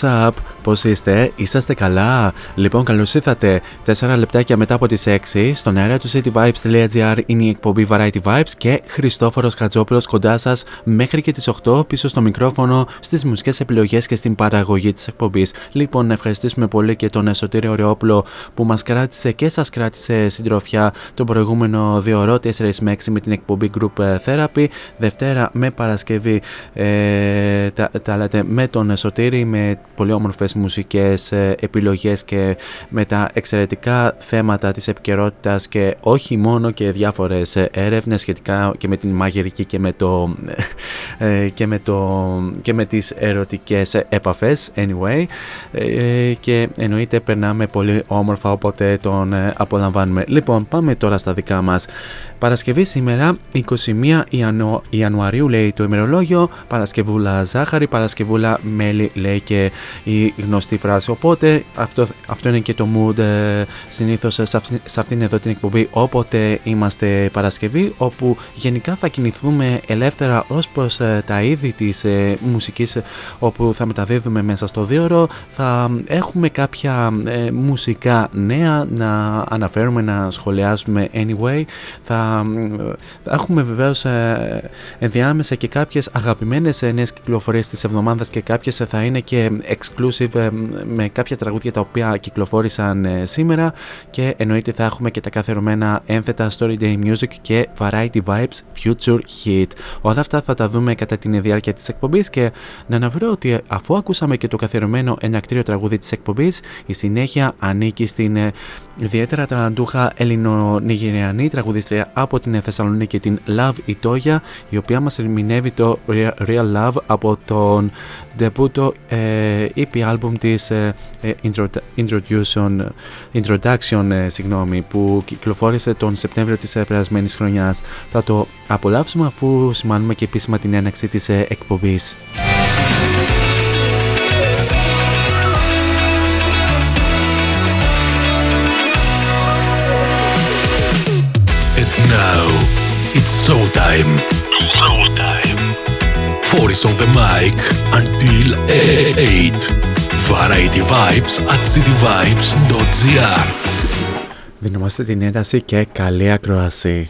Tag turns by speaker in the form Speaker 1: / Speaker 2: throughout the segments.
Speaker 1: What's up? Πώς είστε, είσαστε καλά; Λοιπόν, καλώς ήρθατε. 4 λεπτάκια μετά από τις 6 στον αέρα του cityvibes.gr είναι η εκπομπή Variety Vibes και Χριστόφορος Χατζόπουλος κοντά σας μέχρι και τις 8 πίσω στο μικρόφωνο, στις μουσικές επιλογές και στην παραγωγή της εκπομπής. Λοιπόν, να ευχαριστήσουμε πολύ και τον Εσωτήριο Ρεόπουλο που μας κράτησε και σας κράτησε συντροφιά τον προηγούμενο 2 ώρο 4 με 6 με την εκπομπή Group Therapy. Δευτέρα με Παρασκευή ε, τα, τα λέτε με τον Σωτήρη με πολύ όμορφες μουσικές ε, επιλογές και με τα εξαιρετικά θέματα της επικαιρότητας και όχι μόνο και διάφορες ε, έρευνες σχετικά και με την μαγειρική και με, το, ε, και με, το, και με τις ερωτικές επαφές anyway ε, και εννοείται περνάμε πολύ όμορφα οπότε τον ε, απολαμβάνουμε. Λοιπόν πάμε τώρα στα δικά μας. Παρασκευή σήμερα 21 Ιανου... Ιανουαρίου λέει το ημερολόγιο Παρασκευούλα ζάχαρη, Παρασκευούλα μέλι λέει και η γνωστή φράση οπότε αυτό, αυτό είναι και το mood ε, συνήθως σε, αυτή, σε αυτήν εδώ την εκπομπή όποτε είμαστε Παρασκευή όπου γενικά θα κινηθούμε ελεύθερα ως προς ε, τα είδη της ε, μουσικής ε, όπου θα μεταδίδουμε μέσα στο δίωρο θα έχουμε κάποια ε, μουσικά νέα να αναφέρουμε, να σχολιάσουμε anyway θα θα έχουμε βεβαίως ε, ενδιάμεσα και κάποιες αγαπημένες νέες κυκλοφορίες της εβδομάδας και κάποιες θα είναι και exclusive ε, με κάποια τραγούδια τα οποία κυκλοφόρησαν ε, σήμερα και εννοείται θα έχουμε και τα καθερωμένα ένθετα Story Day Music και Variety Vibes Future Hit. Όλα αυτά θα τα δούμε κατά την διάρκεια της εκπομπής και να αναφέρω ότι αφού ακούσαμε και το καθιερωμένο ενακτήριο τραγούδι της εκπομπής, η συνέχεια ανήκει στην ιδιαίτερα ταλαντούχα ελληνο-νιγηριανή τραγουδίστρια από την Θεσσαλονίκη την Love Itoya η οποία μας ερμηνεύει το Real Love από το
Speaker 2: το debut ε, EP album της ε, ε Introduction, Introduction ε, συγγνώμη, που κυκλοφόρησε τον Σεπτέμβριο της περασμένης χρονιάς. Θα το απολαύσουμε αφού σημάνουμε και επίσημα την έναξη της εκπομπής.
Speaker 3: It's showtime. Showtime. Four is on the mic until 8. Variety Vibes at cityvibes.gr
Speaker 2: Δινόμαστε την ένταση και καλή ακροασία.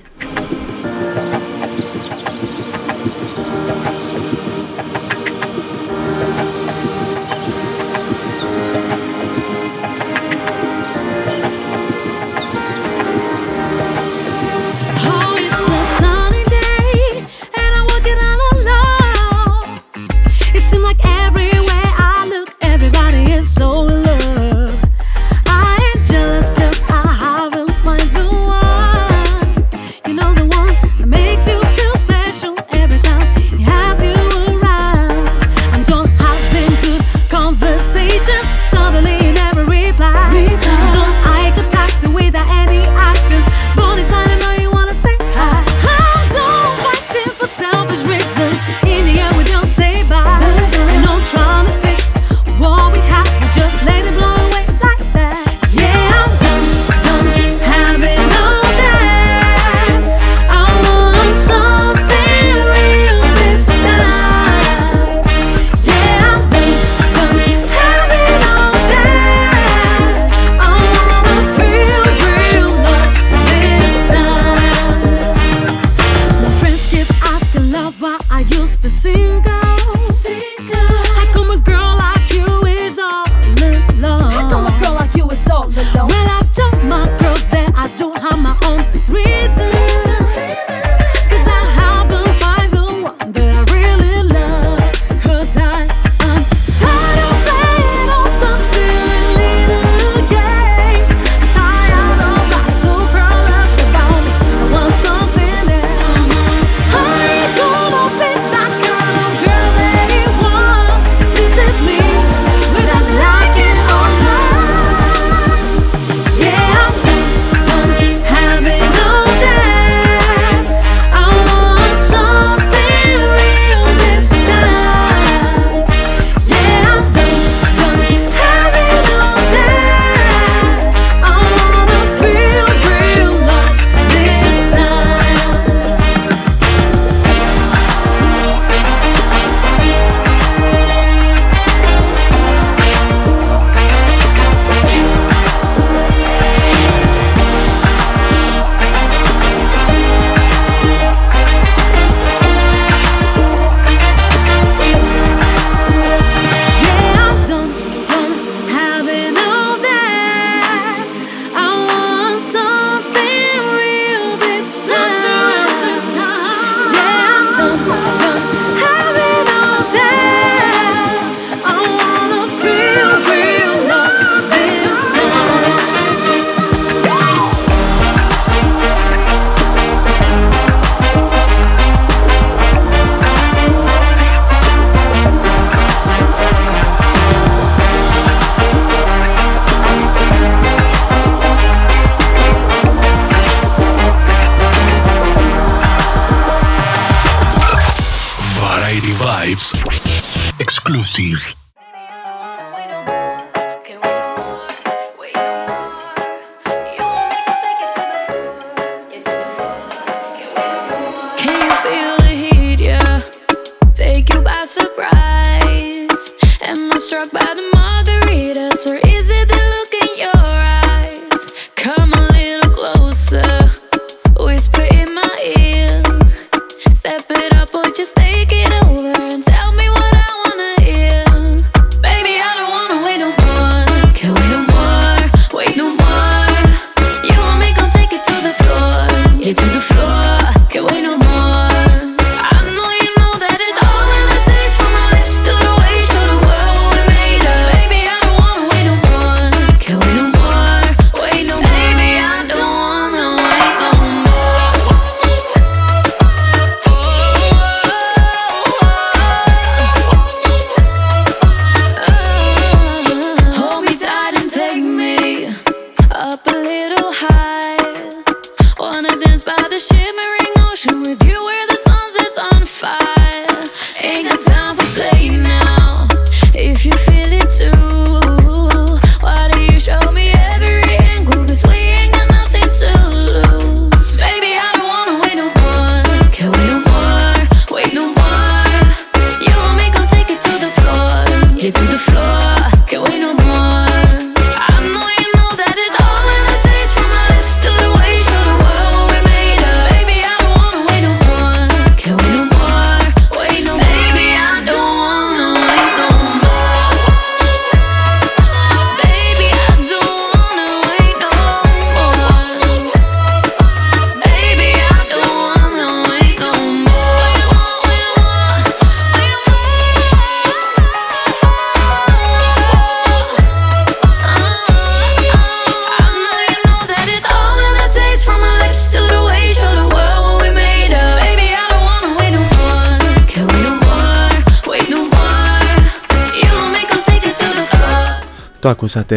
Speaker 1: Το ακούσατε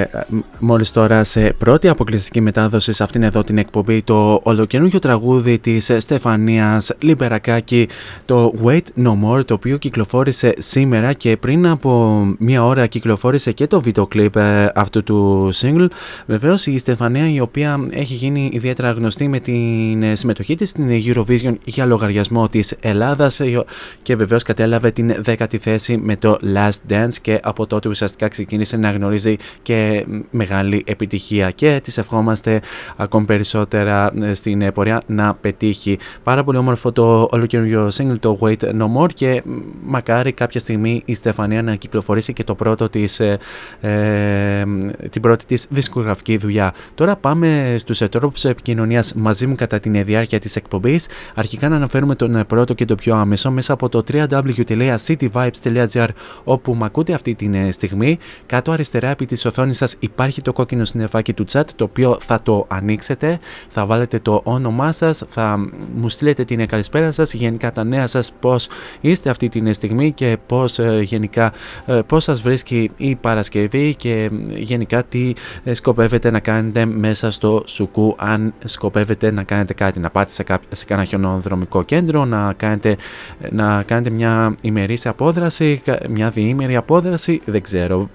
Speaker 1: ε, μόλις τώρα σε πρώτη αποκλειστική μετάδοση σε αυτήν εδώ την εκπομπή το ολοκαινούργιο τραγούδι της Στεφανίας Λιμπερακάκη το Wait No More το οποίο κυκλοφόρησε σήμερα και πριν από μία ώρα κυκλοφόρησε και το βίντεο κλιπ ε, αυτού του single. Βεβαίως η Στεφανία η οποία έχει γίνει ιδιαίτερα γνωστή με την συμμετοχή της στην Eurovision για λογαριασμό της Ελλάδας και βεβαίως κατέλαβε την δέκατη θέση με το Last Dance και από τότε ουσιαστικά ξεκίνησε να γνωρίζει και μεγάλη επιτυχία και της ευχόμαστε ακόμη περισσότερα ε, στην πορεία να πετύχει. Πάρα πολύ όμορφο το ολοκαίριο single το Wait No More και μακάρι κάποια στιγμή η Στεφανία να κυκλοφορήσει και το πρώτο της, ε, ε την πρώτη της δισκογραφική δουλειά. Τώρα πάμε στους τρόπους επικοινωνίας μαζί μου κατά την διάρκεια της εκπομπής. Αρχικά να αναφέρουμε τον πρώτο και το πιο άμεσο μέσα από το www.cityvibes.gr όπου με ακούτε αυτή τη στιγμή. Κάτω αριστερά επί της οθόνης σας υπάρχει το κόκκινο συννεφάκι του chat το οποίο θα το ανοίξετε, θα βάλετε το όνομά σας, θα μου στείλετε την καλησπέρα σας, γενικά τα νέα σας, πώς είστε αυτή τη στιγμή και πώς ε, γενικά ε, πώς σας βρίσκει η Παρασκευή και γενικά τι ε, σκοπεύετε να κάνετε μέσα στο σουκού αν σκοπεύετε να κάνετε κάτι, να πάτε σε, κάποιο, σε κανένα χιονοδρομικό κέντρο, να κάνετε, να κάνετε μια ημερήσια απόδραση, μια διήμερη απόδραση, δεν ξέρω.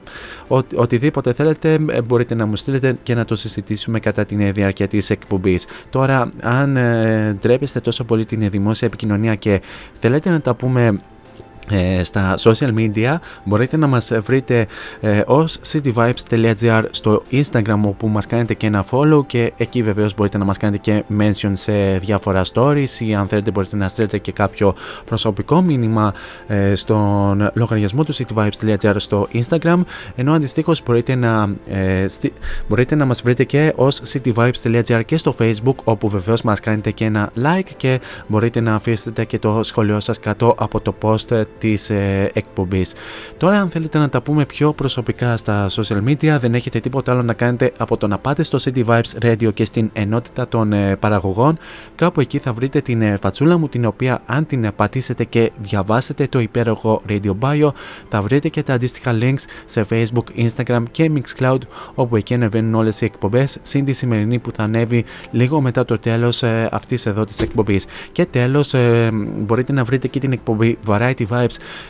Speaker 1: Ότι, οτιδήποτε θέλετε ε, μπορείτε να μου στείλετε και να το συζητήσουμε κατά την διάρκεια της εκπομπής. Τώρα, αν ε, ντρέπεστε τόσο πολύ την δημόσια επικοινωνία και θέλετε να τα πούμε ε, στα social media μπορείτε να μας βρείτε ε, ως cityvibes.gr στο instagram όπου μας κάνετε και ένα follow και εκεί βεβαίως μπορείτε να μας κάνετε και mention σε διάφορα stories ή αν θέλετε μπορείτε να στείλετε και κάποιο προσωπικό μήνυμα ε, στον λογαριασμό του cityvibes.gr στο instagram. Ενώ αντιστοίχως μπορείτε να, ε, μπορείτε να μας βρείτε και ως cityvibes.gr και στο facebook όπου βεβαίως μας κάνετε και ένα like και μπορείτε να αφήσετε και το σχολείο σας κάτω από το post της ε, εκπομπής. Τώρα αν θέλετε να τα πούμε πιο προσωπικά στα social media δεν έχετε τίποτα άλλο να κάνετε από το να πάτε στο City Vibes Radio και στην ενότητα των ε, παραγωγών κάπου εκεί θα βρείτε την ε, φατσούλα μου την οποία αν την πατήσετε και διαβάσετε το υπέροχο Radio Bio θα βρείτε και τα αντίστοιχα links σε Facebook, Instagram και Mixcloud όπου εκεί ανεβαίνουν όλες οι εκπομπές συν τη σημερινή που θα ανέβει λίγο μετά το τέλος ε, αυτής εδώ της εκπομπής. Και τέλος ε, μπορείτε να βρείτε και την εκπομπή Variety Vibes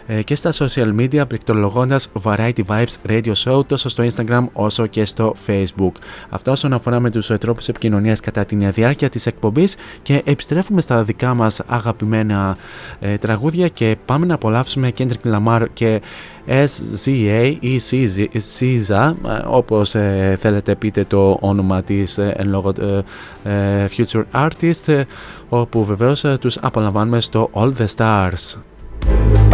Speaker 1: ε, και στα social media πληκτρολογώντας Variety Vibes Radio Show τόσο στο Instagram όσο και στο Facebook. Αυτά όσον αφορά με τους τρόπους επικοινωνίας κατά τη διάρκεια της εκπομπής και επιστρέφουμε στα δικά μας αγαπημένα ε, τραγούδια και πάμε να απολαύσουμε Kendrick Lamar και SZA ή SZA ε, όπως θέλετε πείτε το όνομα της εν λόγω Future Artist όπου βεβαίως τους απολαμβάνουμε στο All The Stars.
Speaker 4: Thank you.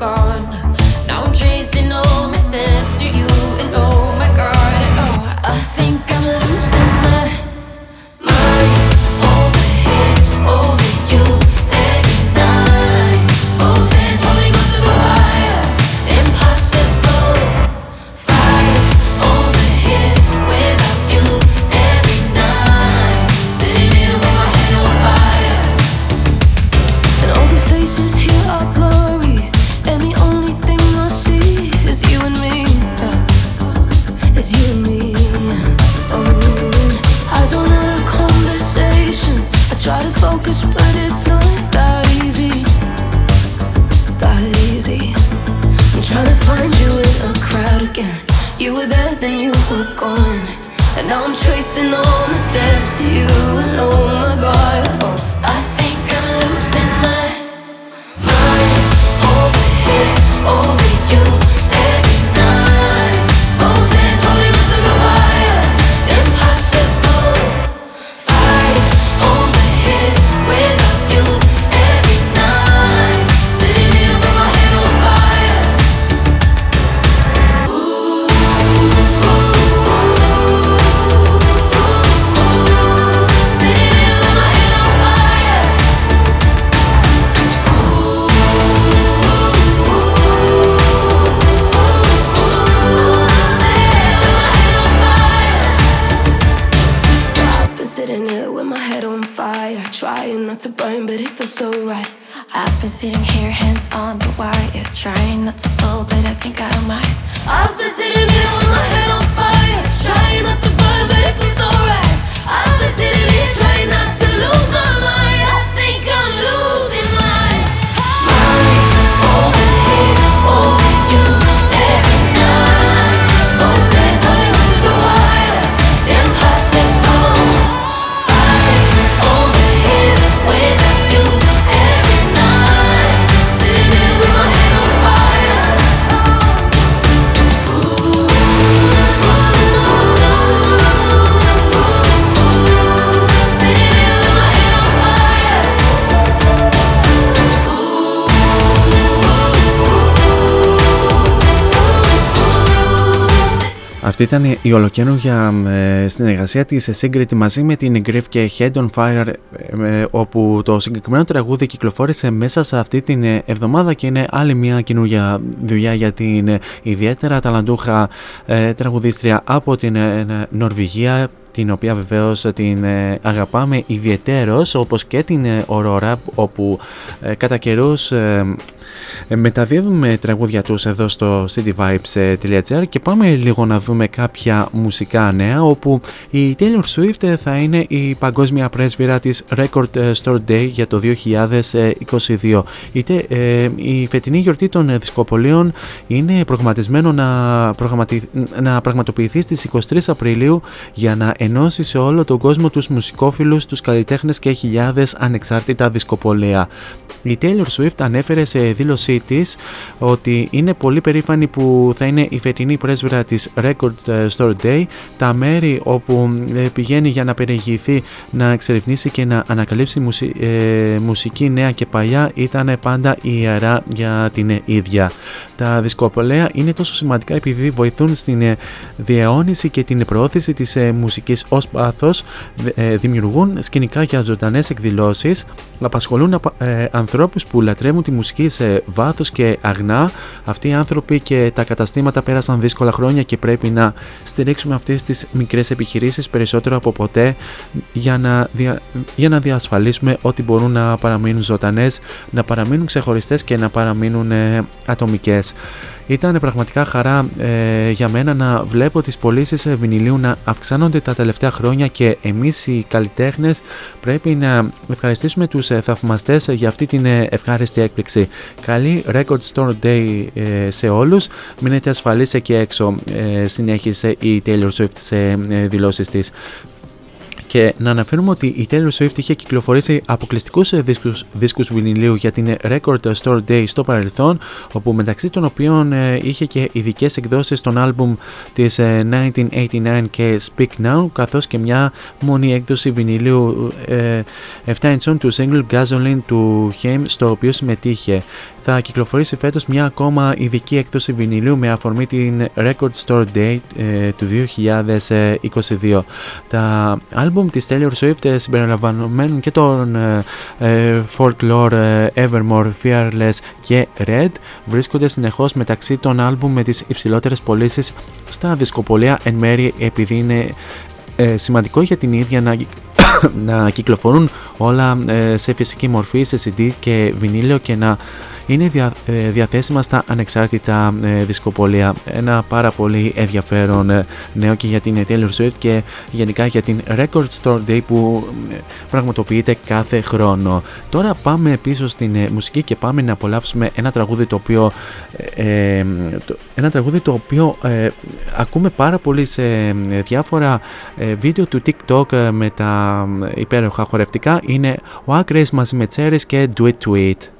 Speaker 4: gone.
Speaker 1: Αυτή ήταν η ολοκένουργια ε, συνεργασία της Σύγκριτη μαζί με την Griff και Head on Fire ε, όπου το συγκεκριμένο τραγούδι κυκλοφόρησε μέσα σε αυτή την εβδομάδα και είναι άλλη μια καινούργια δουλειά για την ιδιαίτερα ταλαντούχα ε, τραγουδίστρια από την Νορβηγία την οποία βεβαίως την αγαπάμε ιδιαιτέρως όπως και την Aurora όπου κατά καιρούς ε, μεταδίδουμε τραγούδια τους εδώ στο cityvibes.gr και πάμε λίγο να δούμε κάποια μουσικά νέα όπου η Taylor Swift θα είναι η παγκόσμια πρέσβυρα της Record Store Day για το 2022. Είτε, ε, η φετινή γιορτή των δισκοπολίων είναι προγραμματισμένο να, προγραμματι... να πραγματοποιηθεί στις 23 Απριλίου για να ενώσει σε όλο τον κόσμο τους μουσικόφιλους, τους καλλιτέχνες και χιλιάδες ανεξάρτητα δισκοπολία. Η Taylor Swift ανέφερε σε δήλωσή της ότι είναι πολύ περήφανη που θα είναι η φετινή πρέσβυρα της Record ε, Store Day, τα μέρη όπου ε, πηγαίνει για να περιηγηθεί, να εξερευνήσει και να ανακαλύψει ε, μουσική νέα και παλιά ήταν πάντα ιερά για την ίδια. Τα δισκοπολέα είναι τόσο σημαντικά επειδή βοηθούν στην διαιώνιση και την προώθηση της μουσικής ως πάθος, δημιουργούν σκηνικά για ζωντανές εκδηλώσεις, απασχολούν ανθρώπους που λατρεύουν τη μουσική σε βάθος και αγνά. Αυτοί οι άνθρωποι και τα καταστήματα πέρασαν δύσκολα χρόνια και πρέπει να στηρίξουμε αυτές τις μικρές επιχειρήσεις περισσότερο από ποτέ για να, για να διασφαλίσουμε ότι μπορούν να παραμείνουν ζωντανές, να παραμείνουν ξεχωριστές και να παραμείνουν ε, ατομικές. Ήταν πραγματικά χαρά ε, για μένα να βλέπω τις πωλήσεις βινιλίου να αυξάνονται τα τελευταία χρόνια και εμείς οι καλλιτέχνες πρέπει να ευχαριστήσουμε τους ε, θαυμαστές για αυτή την ε, ευχάριστη έκπληξη. Καλή Record Store Day ε, σε όλους. Μείνετε ασφαλείς εκεί έξω, συνέχισε η Taylor Swift σε δηλώσεις της. Και να αναφέρουμε ότι η Taylor Swift είχε κυκλοφορήσει αποκλειστικούς δίσκους, δίσκους βινιλίου για την Record Store Day στο παρελθόν, όπου μεταξύ των οποίων ε, είχε και ειδικές εκδόσεις των άλμπουμ της 1989 ε, και Speak Now, καθώς και μια μόνη έκδοση βινιλίου 7 ε, inch του single Gasoline του Haim, στο οποίο συμμετείχε θα κυκλοφορήσει φέτος μια ακόμα ειδική έκδοση βινιλίου με αφορμή την Record Store Day ε, του 2022. Τα άλμπουμ της Taylor Swift ε, συμπεριλαμβανομένων και των ε, ε Folklore, ε, Evermore, Fearless και Red βρίσκονται συνεχώς μεταξύ των άλμπουμ με τις υψηλότερες πωλήσεις στα δισκοπολία εν μέρει επειδή είναι σημαντικό για την ίδια να να κυκλοφορούν όλα σε φυσική μορφή, σε CD και βινίλιο και να είναι δια, ε, διαθέσιμα στα ανεξάρτητα ε, δισκοπολία. Ένα πάρα πολύ ενδιαφέρον ε, νέο και για την Taylor Swift και γενικά για την Record Store Day που πραγματοποιείται κάθε χρόνο. Τώρα πάμε πίσω στην μουσική και πάμε να απολαύσουμε ένα τραγούδι το οποίο, ένα τραγούδι το οποίο ακούμε πάρα πολύ σε διάφορα βίντεο του TikTok με τα υπέροχα χορευτικά είναι ο Acres μαζί με Cherries και Do It To It.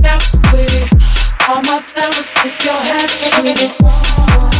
Speaker 1: now, we all my fellas, if your
Speaker 4: hands to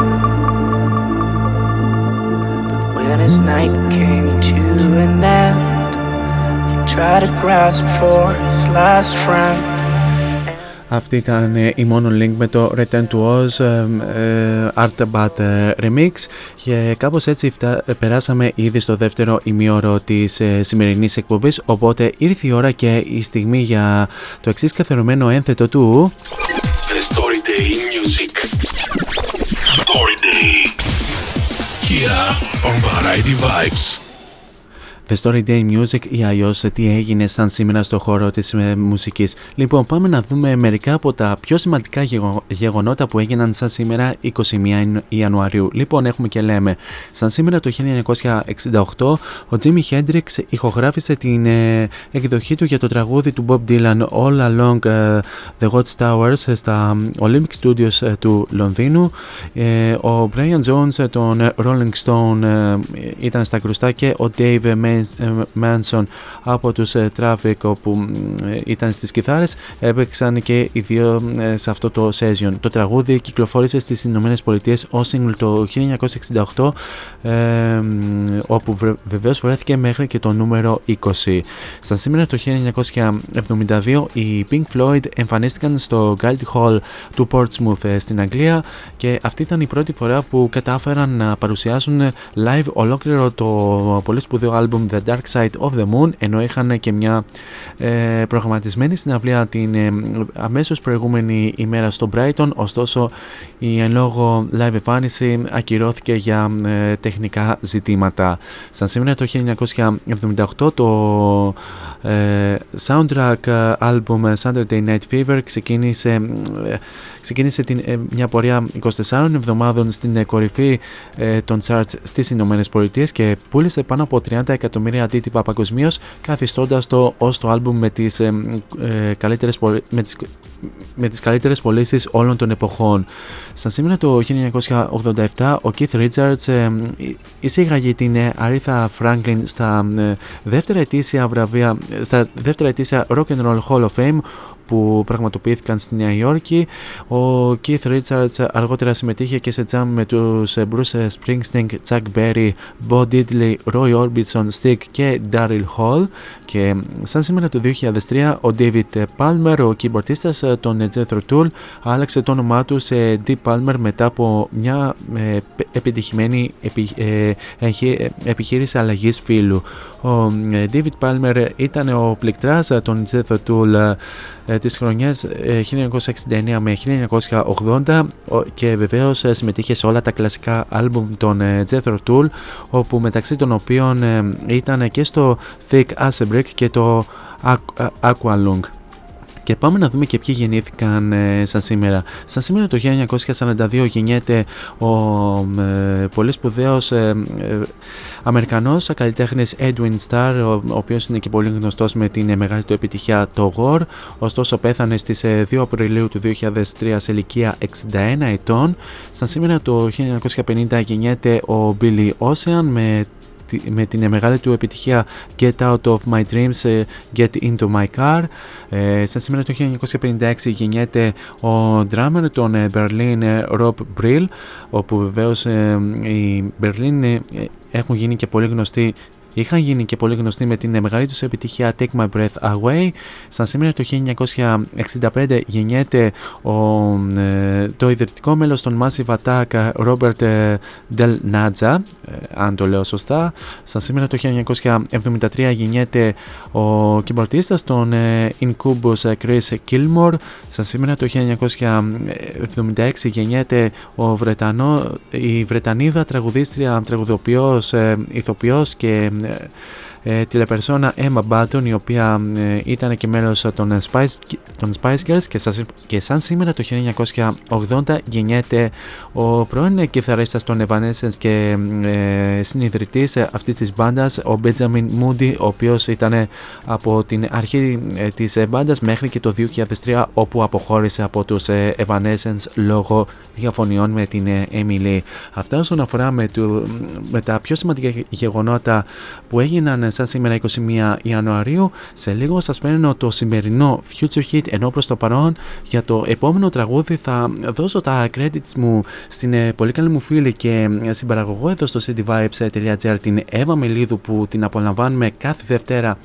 Speaker 4: But when his night came to an end, he tried to grasp for his last friend.
Speaker 1: Αυτή ήταν η μόνο link με το Return to Oz Art Bat Remix. Και κάπως έτσι περάσαμε ήδη στο δεύτερο ημίωρο της ε, σημερινής εκπομπής οπότε ήρθε η ώρα και η στιγμή για το εξής καθερωμένο ένθετο του
Speaker 3: The Story Day Music Here on Variety Vibes
Speaker 1: The Story Day Music ή αλλιώς τι έγινε σαν σήμερα στο χώρο της ε, μουσικής. Λοιπόν, πάμε να δούμε μερικά από τα πιο σημαντικά γεγονότα που έγιναν σαν σήμερα 21 Ιανουαρίου. Λοιπόν, έχουμε και λέμε, σαν σήμερα το 1968 ο Jimi Hendrix ηχογράφησε την ε, εκδοχή του για το τραγούδι του Bob Dylan All Along ε, the Watchtowers στα Olympic Studios του Λονδίνου. ο Brian Jones των Rolling Stone ήταν στα κρουστά και ο Dave Manson από τους ε, Traffic όπου ε, ήταν στις κιθάρες έπαιξαν και οι δύο ε, σε αυτό το session. Το τραγούδι κυκλοφόρησε στις Ηνωμένες Πολιτείες ως single το 1968 όπου βεβαίως βρέθηκε μέχρι και το νούμερο 20. Στα σήμερα το 1972 οι Pink Floyd εμφανίστηκαν στο Galty Hall του Portsmouth στην Αγγλία και αυτή ήταν η πρώτη φορά που κατάφεραν να παρουσιάσουν live ολόκληρο το πολύ σπουδαίο άλμπουμ The Dark Side of the Moon ενώ είχαν και μια ε, προγραμματισμένη συναυλία την ε, αμέσως προηγούμενη ημέρα στο Brighton ωστόσο η εν λόγω live εμφάνιση ακυρώθηκε για ε, τεχνικά ζητήματα. Σαν σήμερα το 1978 το ε, soundtrack album Saturday Night Fever ξεκίνησε, ε, ξεκίνησε την, μια πορεία 24 εβδομάδων στην κορυφή των charts στις Ηνωμένες Πολιτείες και πούλησε πάνω από 30 εκατομμύρια αντίτυπα παγκοσμίως, καθιστώντας το ως το album με τις ε, ε, καλύτερες με τις, με τις καλύτερες πωλήσεις όλων των εποχών. Σαν σήμερα το 1987 ο Keith Richards ε, εισήγαγε την Aretha Franklin στα δεύτερα ετήσια βραβεία, στα δεύτερα ετήσια Rock and Roll Hall of Fame που πραγματοποιήθηκαν στη Νέα Υόρκη. Ο Keith Richards αργότερα συμμετείχε και σε jam με τους Bruce Springsteen, Chuck Berry, Bo Diddley, Roy Orbison, Stick και Daryl Hall και σαν σήμερα το 2003 ο David Palmer, ο keyboardistας των Jethro Tull άλλαξε το όνομά του σε Deep Palmer μετά από μια ε, επιτυχημένη ε, επιχείρηση αλλαγής φύλου. Ο ε, David Palmer ήταν ο πληκτράς των Jethro Tull ε, τις χρονιές 1969 ε, με 1980 και βεβαίως ε, συμμετείχε σε όλα τα κλασικά άλμπουμ των Jethro Tull όπου μεταξύ των οποίων ήταν και στο Thick As a Brick και το Aqualung. Και πάμε να δούμε και ποιοι γεννήθηκαν ε, σαν σήμερα. Σαν σήμερα το 1942 γεννιέται ο ε, πολύ σπουδαίος ε, ε, Αμερικανός καλλιτέχνης Edwin Starr, ο, ο οποίος είναι και πολύ γνωστός με την μεγάλη του επιτυχία το War, ωστόσο πέθανε στις 2 Απριλίου του 2003 σε ηλικία 61 ετών. Σαν σήμερα το 1950 γεννιέται ο Billy Ocean με με την μεγάλη του επιτυχία Get Out of My Dreams, ε, Get Into My Car. Ε, σαν σήμερα το 1956 γεννιέται ο drummer των ε, Berlin Rob Brill, όπου βεβαίως οι Berlin έχουν γίνει και πολύ γνωστοί Είχαν γίνει και πολύ γνωστοί με την μεγάλη τους επιτυχία Take My Breath Away. Σαν σήμερα το 1965 γεννιέται ο, ε, το ιδρυτικό μέλος των Massive Attack Robert ε, Del Nadja, αν το λέω σωστά. Σαν σήμερα το 1973 γεννιέται ο κυμπορτίστας των Incubus Chris Gilmore. Σαν σήμερα το 1976 γεννιέται ο Βρετανό, η Βρετανίδα τραγουδίστρια, τραγουδοποιός, ηθοποιός και uh, ε, τηλεπερσόνα Emma Button η οποία ε, ήταν και μέλος των Spice, των Spice Girls και, σαν, και σαν σήμερα το 1980 γεννιέται ο πρώην κιθαρίστας των Evanescence και ε, συνειδητής αυτής της μπάντας ο Benjamin Moody ο οποίος ήταν από την αρχή ε, της μπάντας μέχρι και το 2003 όπου αποχώρησε από τους ε, Evanescence λόγω διαφωνιών με την Emily. Αυτά όσον αφορά με, του, με τα πιο σημαντικά γεγονότα που έγιναν σαν σήμερα 21 Ιανουαρίου. Σε λίγο σας φέρνω το σημερινό Future Hit ενώ προς το παρόν για το επόμενο τραγούδι θα δώσω τα credits μου στην ε, πολύ καλή μου φίλη και ε, συμπαραγωγό εδώ στο cityvibes.gr την Εύα Μελίδου που την απολαμβάνουμε κάθε Δευτέρα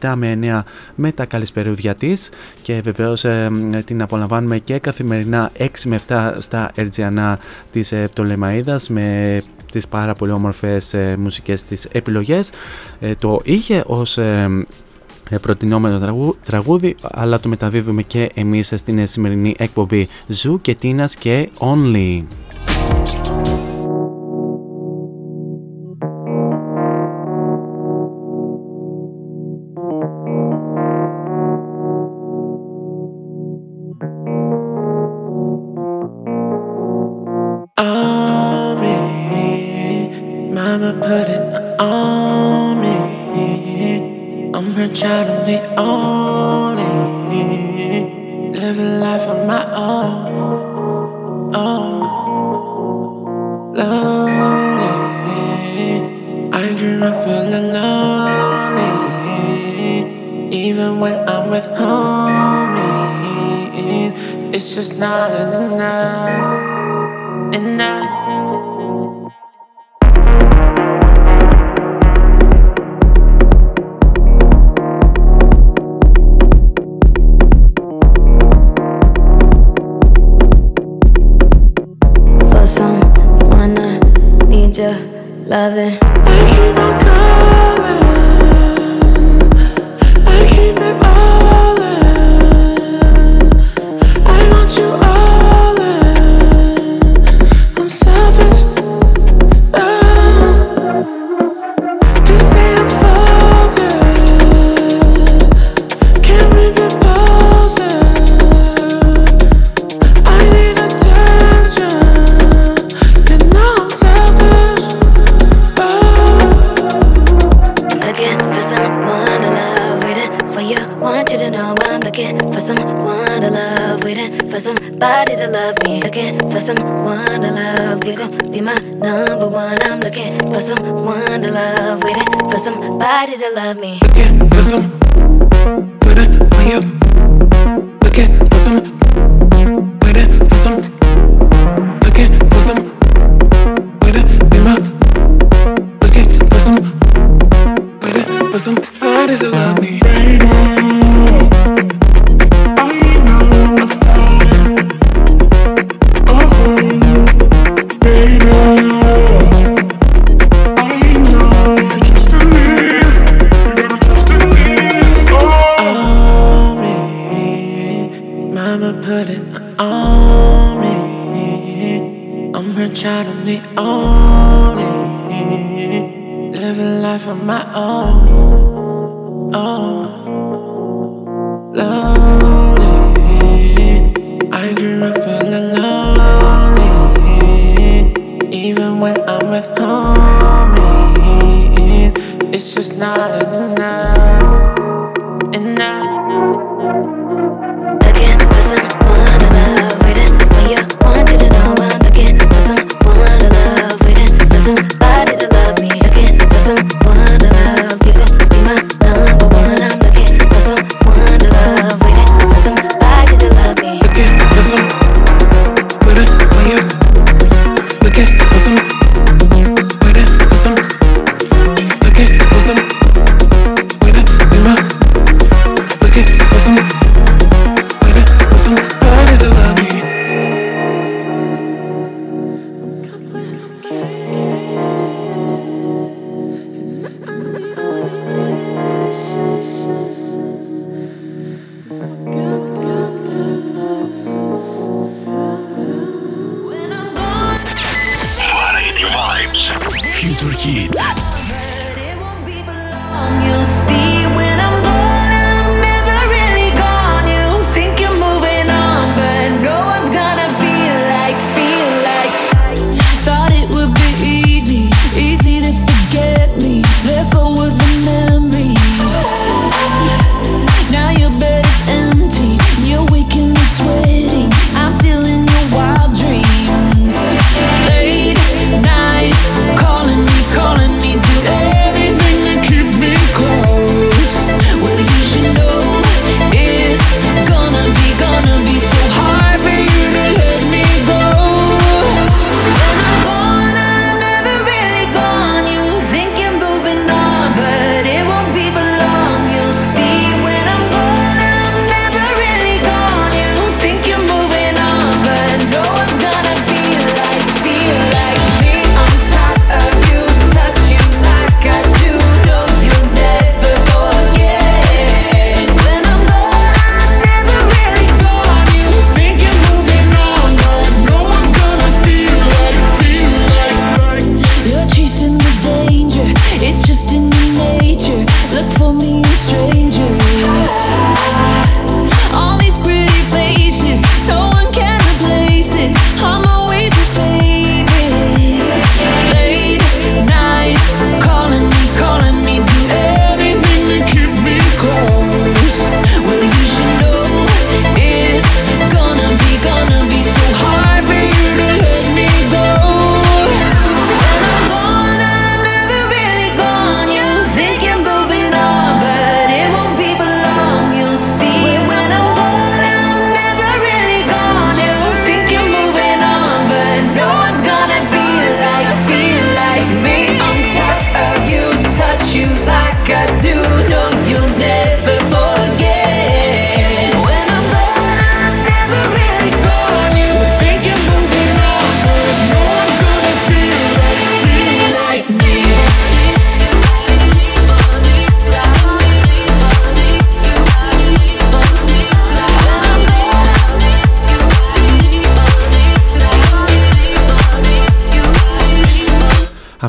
Speaker 1: 7 με 9 με τα καλησπερούδια της και βεβαίως ε, την απολαμβάνουμε και καθημερινά 6 με 7 στα Ερτζιανά της ε, Πτολεμαίδας με τις πάρα πολύ όμορφες ε, μουσικές της επιλογές. Ε, το είχε ως ε, ε προτινόμενο τραγούδι αλλά το μεταδίδουμε και εμείς στην σημερινή εκπομπή Ζου και Τίνας και Only.
Speaker 5: for somebody
Speaker 4: to love me.
Speaker 6: Looking for someone to love. You gon' be my number one.
Speaker 4: I'm looking
Speaker 6: for someone to love. Waiting for somebody to love me.
Speaker 7: Looking for some, waiting for you.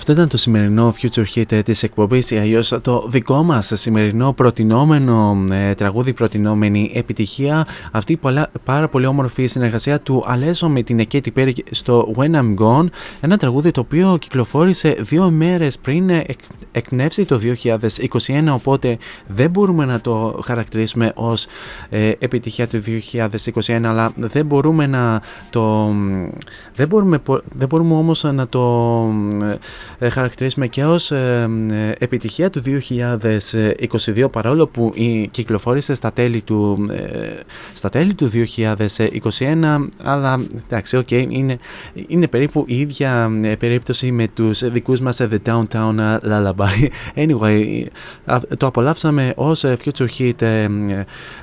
Speaker 1: Αυτό ήταν το σημερινό Future Hit ε, της εκπομπής ή αλλιώς το δικό μας σημερινό προτινόμενο ε, τραγούδι, προτινόμενη επιτυχία. Αυτή η πολλά, πάρα πολύ όμορφη συνεργασία του Αλέσο με την Εκέτη Πέρι στο When I'm Gone. Ένα τραγούδι το οποίο κυκλοφόρησε δύο μέρες πριν ε, εκνεύσει το 2021 οπότε δεν μπορούμε να το χαρακτηρίσουμε ως ε, επιτυχία του 2021 αλλά δεν μπορούμε να το δεν μπορούμε, δεν μπορούμε όμως να το ε, χαρακτηρίσουμε και ως ε, επιτυχία του 2022 παρόλο που η, κυκλοφόρησε στα τέλη του, στα τέλη του 2021 αλλά εντάξει okay, είναι, είναι περίπου η ίδια περίπτωση με τους δικούς μας The Downtown Lullaby. Anyway, το απολαύσαμε ως ε, Future Hit ε,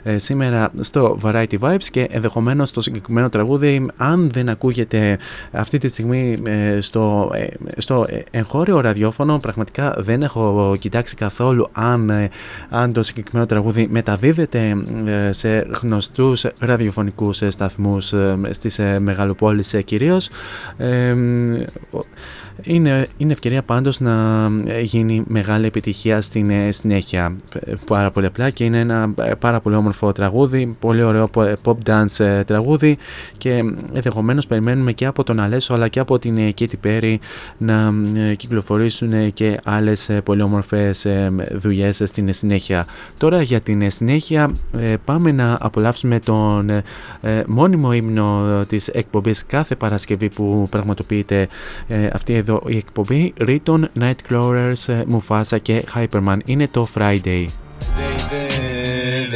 Speaker 1: ε, σήμερα στο Variety Vibes και ενδεχομένως το συγκεκριμένο τραγούδι, αν δεν ακούγεται αυτή τη στιγμή στο, στο εγχώριο ραδιόφωνο, πραγματικά δεν έχω κοιτάξει καθόλου αν, αν το συγκεκριμένο τραγούδι μεταδίδεται σε γνωστούς ραδιοφωνικούς σταθμούς στις μεγαλοπόλεις κυρίως είναι, είναι ευκαιρία πάντως να ε, γίνει μεγάλη επιτυχία στην ε, συνέχεια ε, πάρα πολύ απλά και είναι ένα πάρα πολύ όμορφο τραγούδι, πολύ ωραίο pop dance τραγούδι και ενδεχομένως περιμένουμε και από τον Αλέσο αλλά και από την Katy Perry να κυκλοφορήσουν και άλλες πολύ όμορφες δουλειές στην συνέχεια. Τώρα για την συνέχεια πάμε να απολαύσουμε τον μόνιμο ύμνο της εκπομπής κάθε Παρασκευή που πραγματοποιείται αυτή εδώ η εκπομπή Riton, Nightcrawlers, Mufasa και Hyperman. Είναι το Friday.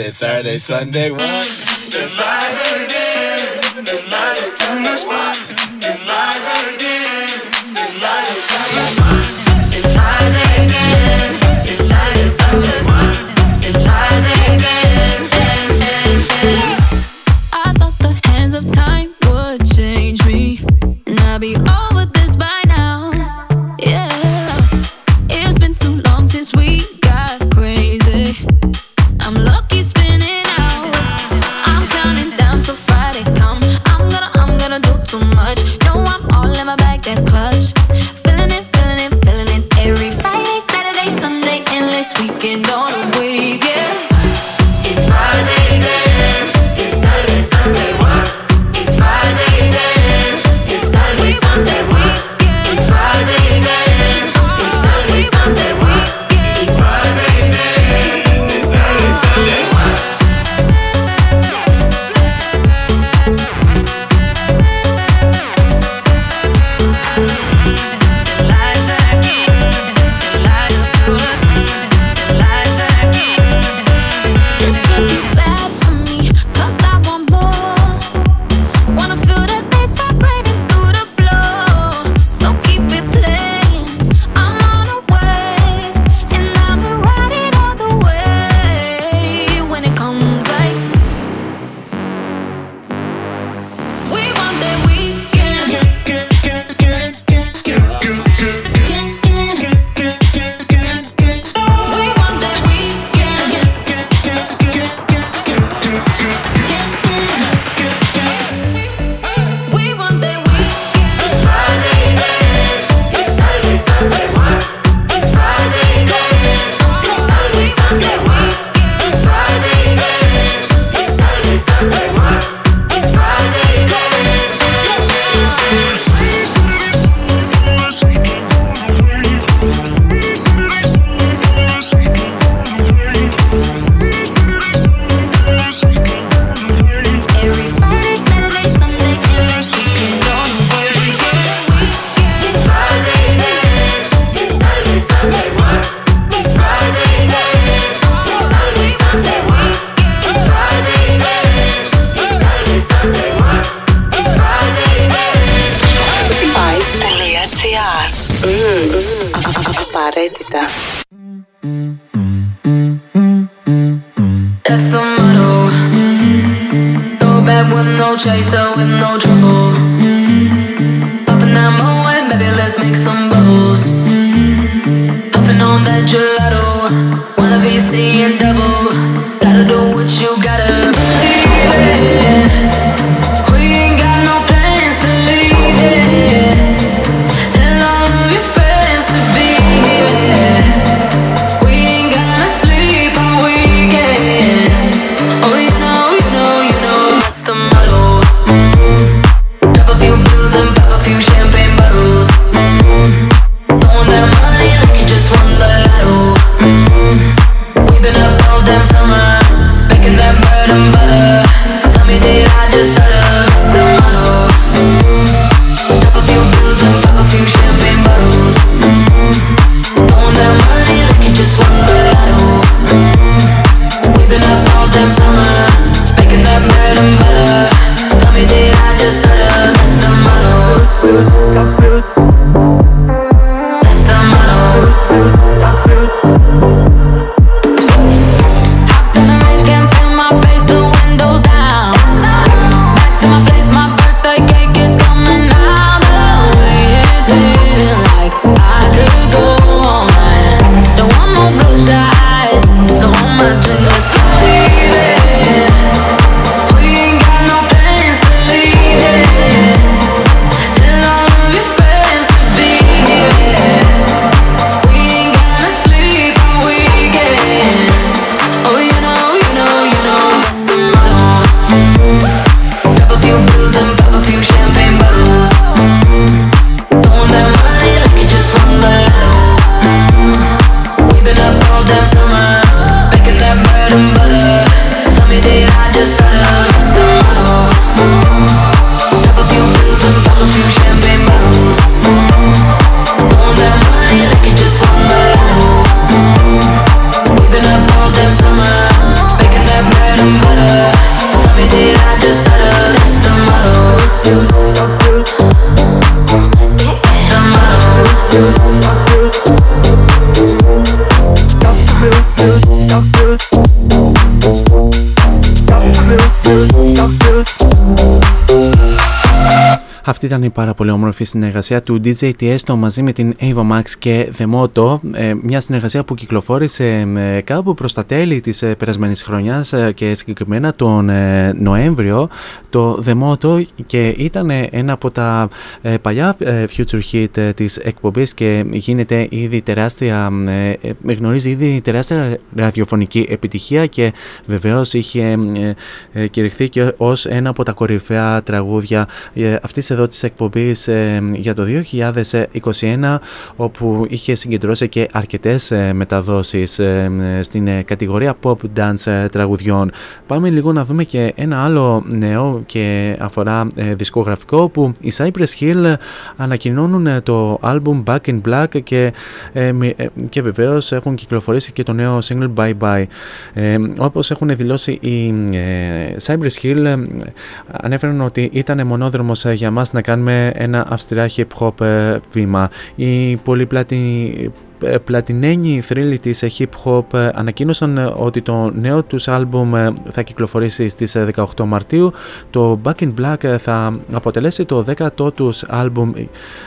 Speaker 1: Saturday, Sunday,
Speaker 4: I'm
Speaker 8: walking, do
Speaker 1: Αυτή ήταν η πάρα πολύ όμορφη συνεργασία του DJ Tiesto μαζί με την Ava Max και The Moto. ε, μια συνεργασία που κυκλοφόρησε ε, κάπου προς τα τέλη της ε, περασμένης χρονιάς ε, και συγκεκριμένα τον ε, Νοέμβριο το The Moto και ήταν ε, ένα από τα ε, παλιά ε, future hit ε, της εκπομπής και γίνεται ήδη τεράστια, ε, ε, γνωρίζει ήδη τεράστια ραδιοφωνική επιτυχία και βεβαίως είχε ε, ε, κηρυχθεί και ως ένα από τα κορυφαία τραγούδια ε, αυτής εδώ της εκπομπής ε, για το 2021 όπου είχε συγκεντρώσει και αρκετές ε, μεταδόσεις ε, ε, στην ε, κατηγορία pop dance ε, τραγουδιών. Πάμε λίγο να δούμε και ένα άλλο νέο και αφορά ε, δισκογραφικό που οι Cypress Hill ανακοινώνουν ε, το album Back in Black και, ε, μι- ε, και βεβαίως έχουν κυκλοφορήσει και το νέο single Bye Bye. Ε, όπως έχουν δηλώσει οι ε, Cypress Hill ε, ανέφεραν ότι ήταν μονόδρομος ε, για μας να κάνουμε ένα αυστηρά hip hop ε, βήμα. Η πολυπλάτη ε, πλατινένοι θρύλοι της ε, hip hop ε, ανακοίνωσαν ε, ότι το νέο τους άλμπουμ ε, θα κυκλοφορήσει στις ε, 18 Μαρτίου. Το Back in Black ε, θα αποτελέσει το 10ο τους άλμπουμ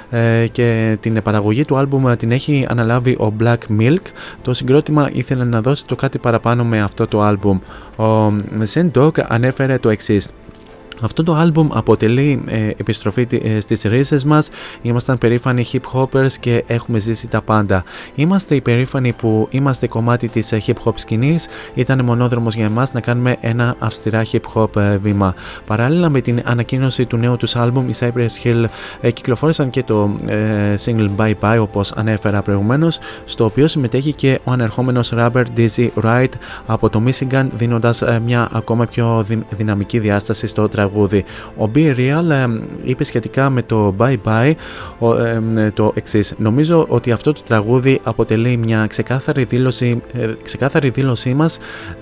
Speaker 1: ε, και την παραγωγή του άλμπουμ ε, την έχει αναλάβει ο Black Milk. Το συγκρότημα ήθελε να δώσει το κάτι παραπάνω με αυτό το άλμπουμ. Ο Zen Dog ανέφερε το εξής. Αυτό το άλμπουμ αποτελεί ε, επιστροφή τη- ε, στις ρίζες μας. Ήμασταν περήφανοι hip hoppers και έχουμε ζήσει τα πάντα. Είμαστε υπερήφανοι που είμαστε κομμάτι της ε, hip hop σκηνής. Ήταν μονόδρομος για εμάς να κάνουμε ένα αυστηρά hip hop ε, βήμα. Παράλληλα με την ανακοίνωση του νέου τους άλμπουμ, οι Cypress Hill ε, κυκλοφόρησαν και το ε, single Bye Bye όπως ανέφερα προηγουμένως, στο οποίο συμμετέχει και ο ανερχόμενος rapper Dizzy Wright από το Michigan, δίνοντας ε, μια ακόμα πιο δυ- δυναμική διάσταση στο τραγούδι. Τραγούδι. Ο Be Real είπε σχετικά με το Bye Bye το εξής. Νομίζω ότι αυτό το τραγούδι αποτελεί μια ξεκάθαρη δήλωση, ξεκάθαρη δήλωσή μας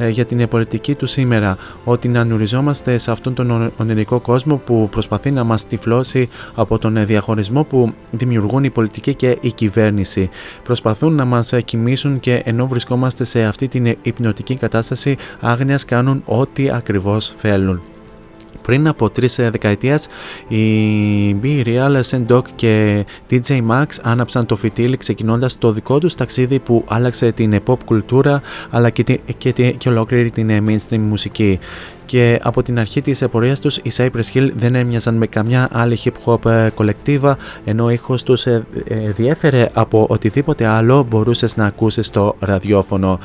Speaker 1: για την πολιτική του σήμερα. Ότι να νουριζόμαστε σε αυτόν τον ονειρικό κόσμο που προσπαθεί να μας τυφλώσει από τον διαχωρισμό που δημιουργούν η πολιτική και η κυβέρνηση. Προσπαθούν να μας κοιμήσουν και ενώ βρισκόμαστε σε αυτή την υπνοτική κατάσταση άγνοιας κάνουν ό,τι ακριβώς θέλουν. Πριν από τρεις δεκαετίες, οι Be Real, Sendoc και DJ Max άναψαν το φυτίλι ξεκινώντας το δικό τους ταξίδι που άλλαξε την pop κουλτούρα αλλά και, και, και ολόκληρη την mainstream μουσική και από την αρχή της πορείας τους οι Cypress Hill δεν έμοιαζαν με καμιά άλλη hip hop ε, κολεκτίβα ενώ ο ήχος τους ε, ε, διέφερε από οτιδήποτε άλλο μπορούσες να ακούσεις στο ραδιόφωνο.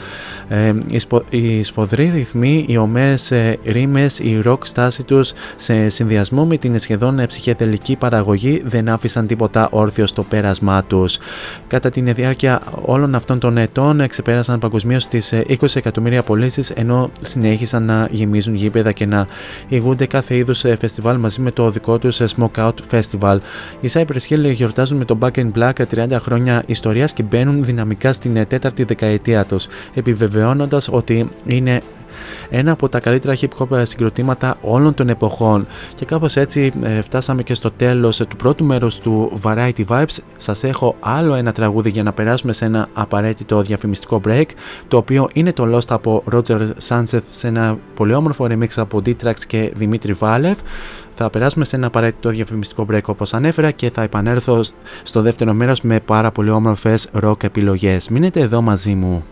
Speaker 1: οι, σφοδροί ρυθμοί, οι ομές ρήμες, η rock στάση τους σε συνδυασμό με την σχεδόν ψυχεδελική παραγωγή δεν άφησαν τίποτα όρθιο στο πέρασμά τους. Κατά την διάρκεια όλων αυτών των ετών ξεπέρασαν παγκοσμίως τις 20 εκατομμύρια πωλήσεις ενώ συνέχισαν να γεμίζουν γήπεδα και να ηγούνται κάθε είδους ε, φεστιβάλ μαζί με το δικό τους ε, Smoke Out Festival. Οι Cypress Hill γιορτάζουν με το Back in Black 30 χρόνια ιστορίας και μπαίνουν δυναμικά στην ε, τέταρτη δεκαετία τους, επιβεβαιώνοντας ότι είναι ένα από τα καλύτερα hip hop συγκροτήματα όλων των εποχών. Και κάπως έτσι ε, φτάσαμε και στο τέλος του πρώτου μέρους του Variety Vibes. Σας έχω άλλο ένα τραγούδι για να περάσουμε σε ένα απαραίτητο διαφημιστικό break, το οποίο είναι το Lost από Roger Sanchez σε ένα πολύ όμορφο remix από D-Trax και Δημήτρη Βάλευ. Θα περάσουμε σε ένα απαραίτητο διαφημιστικό break όπως ανέφερα και θα επανέλθω στο δεύτερο μέρος με πάρα πολύ όμορφες rock επιλογές. Μείνετε εδώ μαζί μου.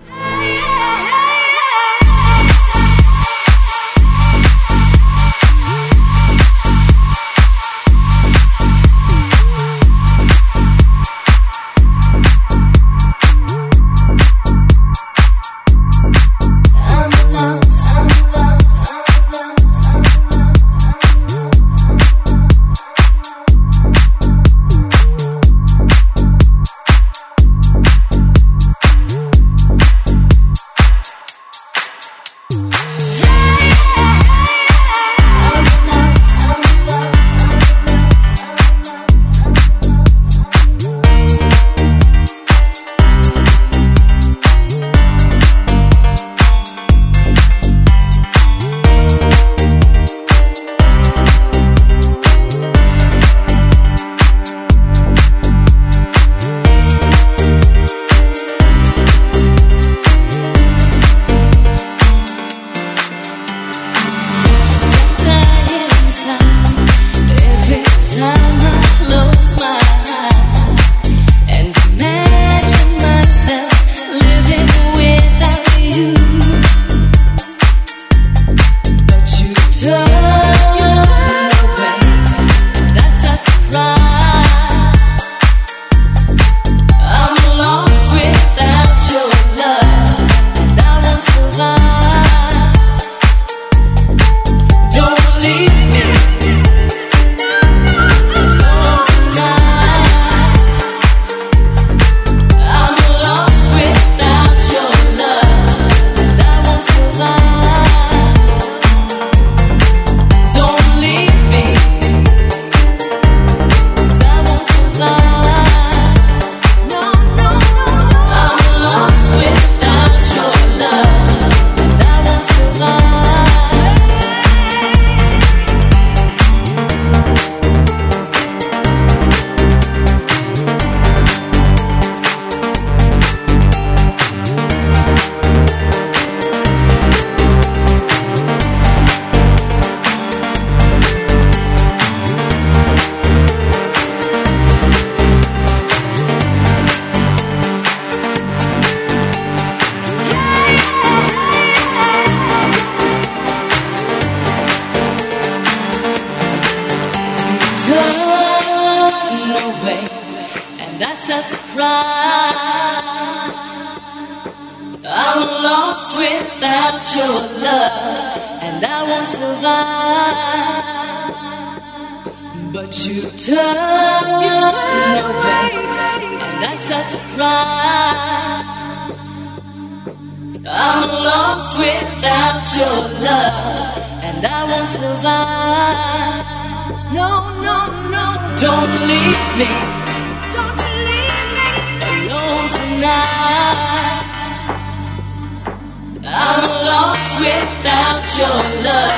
Speaker 4: I'm lost without your love,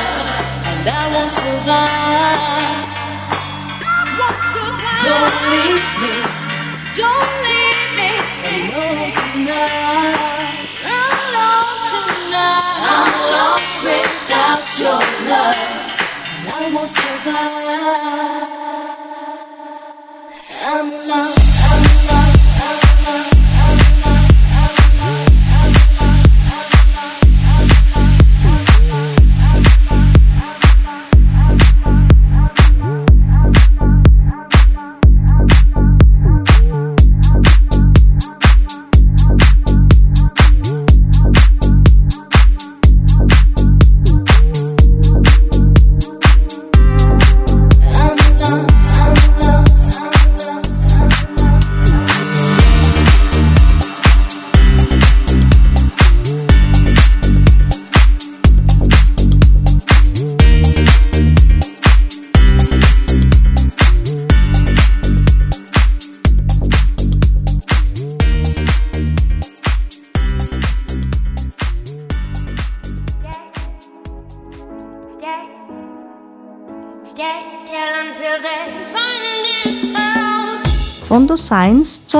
Speaker 4: and I won't survive. Don't leave me. Don't leave me alone tonight. Alone tonight. I'm lost without your love. And I won't survive. I'm lost.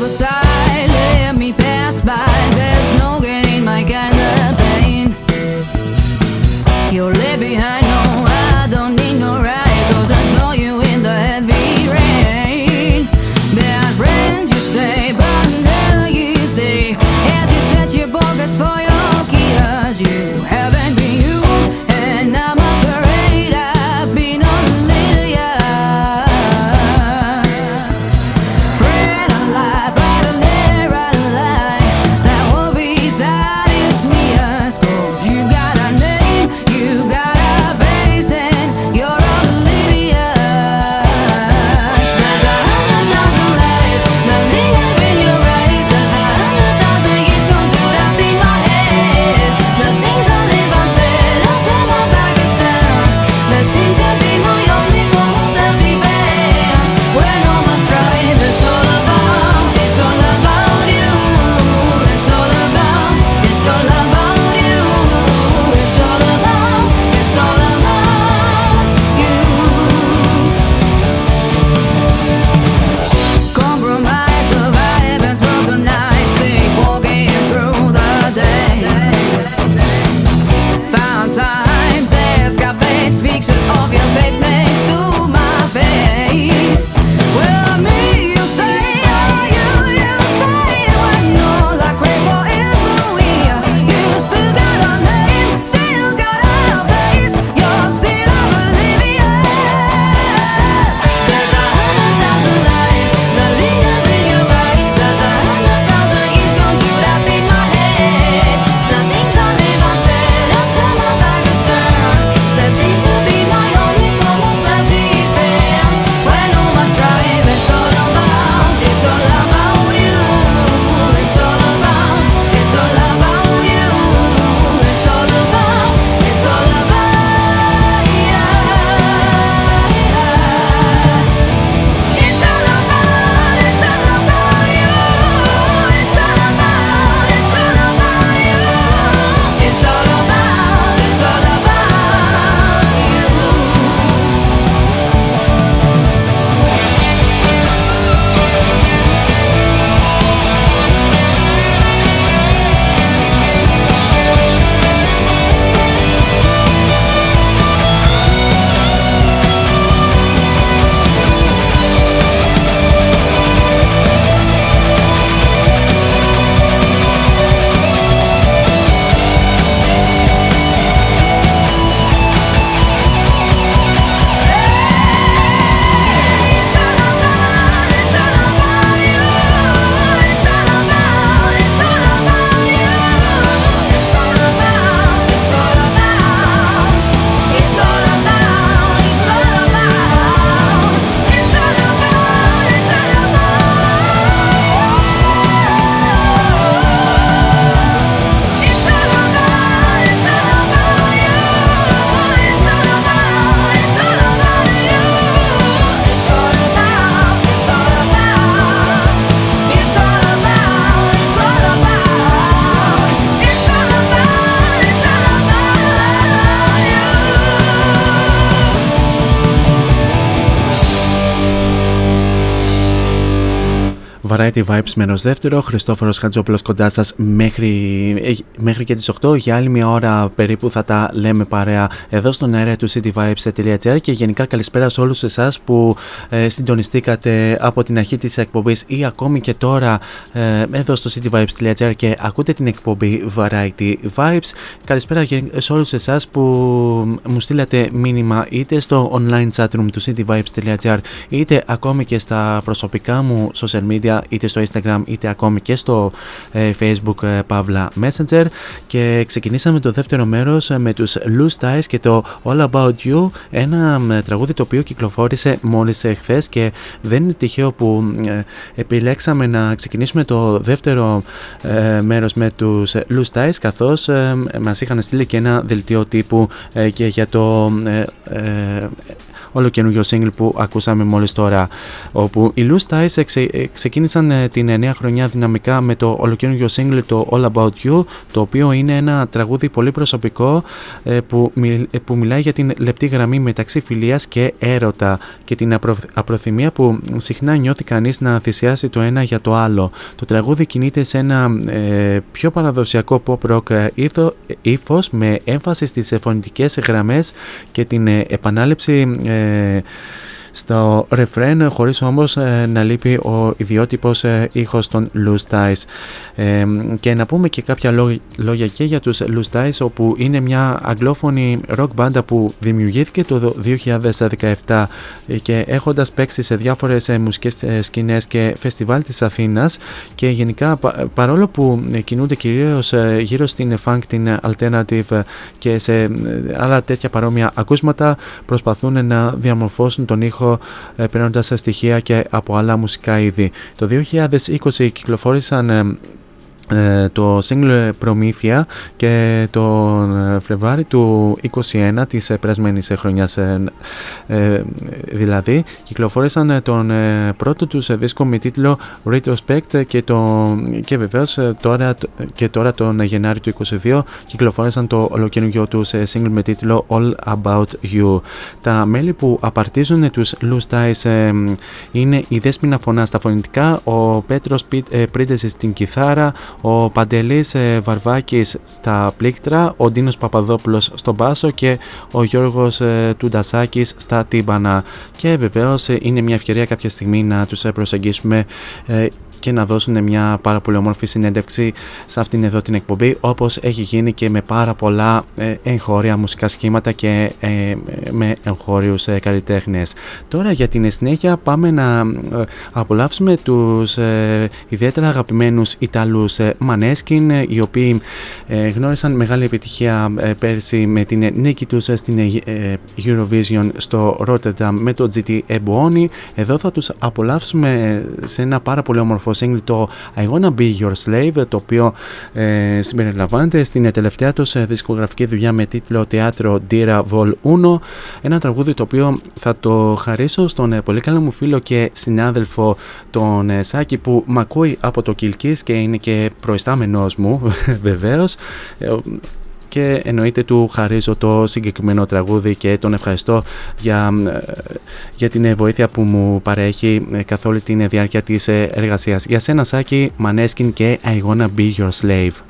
Speaker 9: Let me pass by. There's no getting my kind of pain. You're left behind, pictures of your
Speaker 1: face. Vibes μέρο δεύτερο. Χριστόφορος Χατζόπουλος κοντά σας μέχρι, ε, μέχρι και τις 8. Για άλλη μια ώρα περίπου θα τα λέμε παρέα εδώ στον αέρα του cityvibes.gr και γενικά καλησπέρα σε όλους εσάς που ε, συντονιστήκατε από την αρχή της εκπομπής ή ακόμη και τώρα ε, εδώ στο cityvibes.gr και ακούτε την εκπομπή Variety Vibes. Καλησπέρα σε όλους εσάς που μου στείλατε μήνυμα είτε στο online chatroom του cityvibes.gr είτε ακόμη και στα προσωπικά μου social media είτε στο Instagram είτε ακόμη και στο ε, Facebook ε, Pavla Messenger. Και ξεκινήσαμε το δεύτερο μέρος ε, με τους Loose Ties και το All About You ένα τραγούδι το οποίο κυκλοφόρησε μόλις χθες και δεν είναι τυχαίο που επιλέξαμε να ξεκινήσουμε το δεύτερο μέρος με τους Loose Ties καθώς μας είχαν στείλει και ένα δελτίο τύπου και για το όλο καινούργιο single που ακούσαμε μόλις τώρα όπου οι Loose Ties ξεκίνησαν ε, την νέα χρονιά δυναμικά με το ολοκαινούργιο single το All About You το οποίο είναι ένα τραγούδι πολύ προσωπικό ε, που, ε, που μιλάει για την λεπτή γραμμή μεταξύ φιλίας και έρωτα και την απροθυμία που συχνά νιώθει κανείς να θυσιάσει το ένα για το άλλο. Το τραγούδι κινείται σε ένα πιο παραδοσιακό pop rock ύφος με έμφαση στις φωνητικές γραμμές και την επανάληψη えー στο ρεφρέν χωρίς όμως ε, να λείπει ο ιδιότυπος ε, ήχος των Loose Ties. Ε, και να πούμε και κάποια λόγια και για τους Loose Ties όπου είναι μια αγγλόφωνη rock μπάντα που δημιουργήθηκε το 2017 και έχοντας παίξει σε διάφορες μουσικές σκηνές και φεστιβάλ της Αθήνας και γενικά παρόλο που κινούνται κυρίως γύρω στην funk, την alternative και σε άλλα τέτοια παρόμοια ακούσματα προσπαθούν να διαμορφώσουν τον ήχο ήχο ε, παίρνοντα στοιχεία και από άλλα μουσικά είδη. Το 2020 κυκλοφόρησαν ε, ε, το single προμήθεια και τον ε, Φλεβάρι του 21 της περασμένης χρονιάς ε, δηλαδή κυκλοφόρησαν τον πρώτο τους δίσκο με τίτλο Retrospect και, το, και βεβαίως τώρα, και τώρα τον Γενάρη του 22 κυκλοφόρησαν το ολοκαινούργιο τους single με τίτλο All About You. Τα μέλη που απαρτίζουν τους Loose Ties είναι η Δέσποινα Φωνά στα φωνητικά, ο Πέτρος Πρίντεσης στην κιθάρα, ο Παντελής ε, Βαρβάκης στα πλήκτρα, ο Ντίνος Παπαδόπουλος στο μπάσο και ο Γιώργος ε, Τουντασάκης στα τύμπανα. Και βεβαίως ε, είναι μια ευκαιρία κάποια στιγμή να τους προσεγγίσουμε και να δώσουν μια πάρα πολύ όμορφη συνέντευξη σε αυτήν εδώ την εκπομπή όπως έχει γίνει και με πάρα πολλά ε, εγχώρια μουσικά σχήματα και ε, με εγχώριους ε, καλλιτέχνες. Τώρα για την συνέχεια πάμε να απολαύσουμε τους ιδιαίτερα αγαπημένους Ιταλούς Maneskin οι οποίοι γνώρισαν μεγάλη επιτυχία πέρσι με την νίκη τους στην Eurovision στο Rotterdam με το GT Ebony. Εδώ θα τους απολαύσουμε σε ένα πάρα πολύ όμορφο single το I Wanna Be Your Slave το οποίο ε, συμπεριλαμβάνεται στην τελευταία τους ε, δισκογραφική δουλειά με τίτλο Teatro Dira Vol. 1 ένα τραγούδι το οποίο θα το χαρίσω στον ε, πολύ καλό μου φίλο και συνάδελφο τον ε, Σάκη που μ' ακούει από το Kill και είναι και προϊστάμενός μου βεβαίως και εννοείται του χαρίζω το συγκεκριμένο τραγούδι και τον ευχαριστώ για, για την βοήθεια που μου παρέχει καθ' όλη την διάρκεια της εργασίας. Για σένα Σάκη, Maneskin και I Wanna Be Your Slave.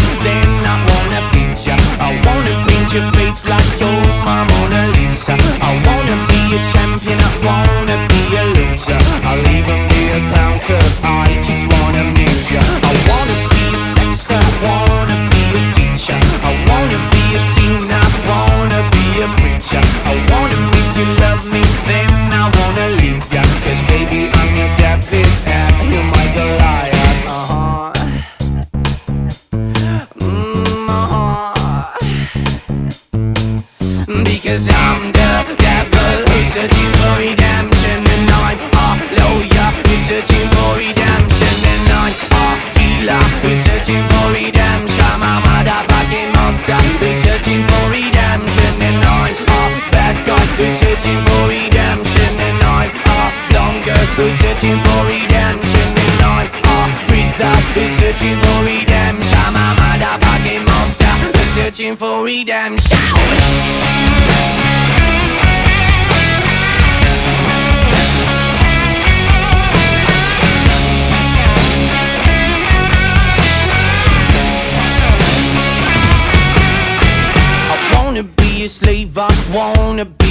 Speaker 1: then I wanna feature. I wanna paint your face like you're my Mona Lisa. I wanna be a champion, I wanna be a loser. I'll even be a clown, cause I just wanna amuse ya. I wanna be a sexter, I wanna be a teacher. I wanna be a singer, I wanna be a preacher. I wanna make you love me, then I wanna leave ya. Cause baby, I'm because I'm the devil. Who's searching for redemption and I'm a lawyer. Who's searching for redemption and I'm a healer.
Speaker 10: Who's searching for redemption. I'm a motherfucking monster. Who's searching for redemption and I'm a bad guy. Who's searching for redemption and I'm a long who's searching for redemption and I'm a freak that who's searching for redemption. I'm a motherfucking searching for redemption. I wanna be a slave, I wanna be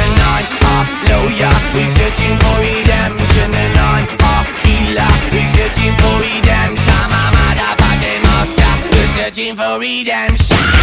Speaker 10: we're searching for redemption And I'm a healer, searching for redemption searching for redemption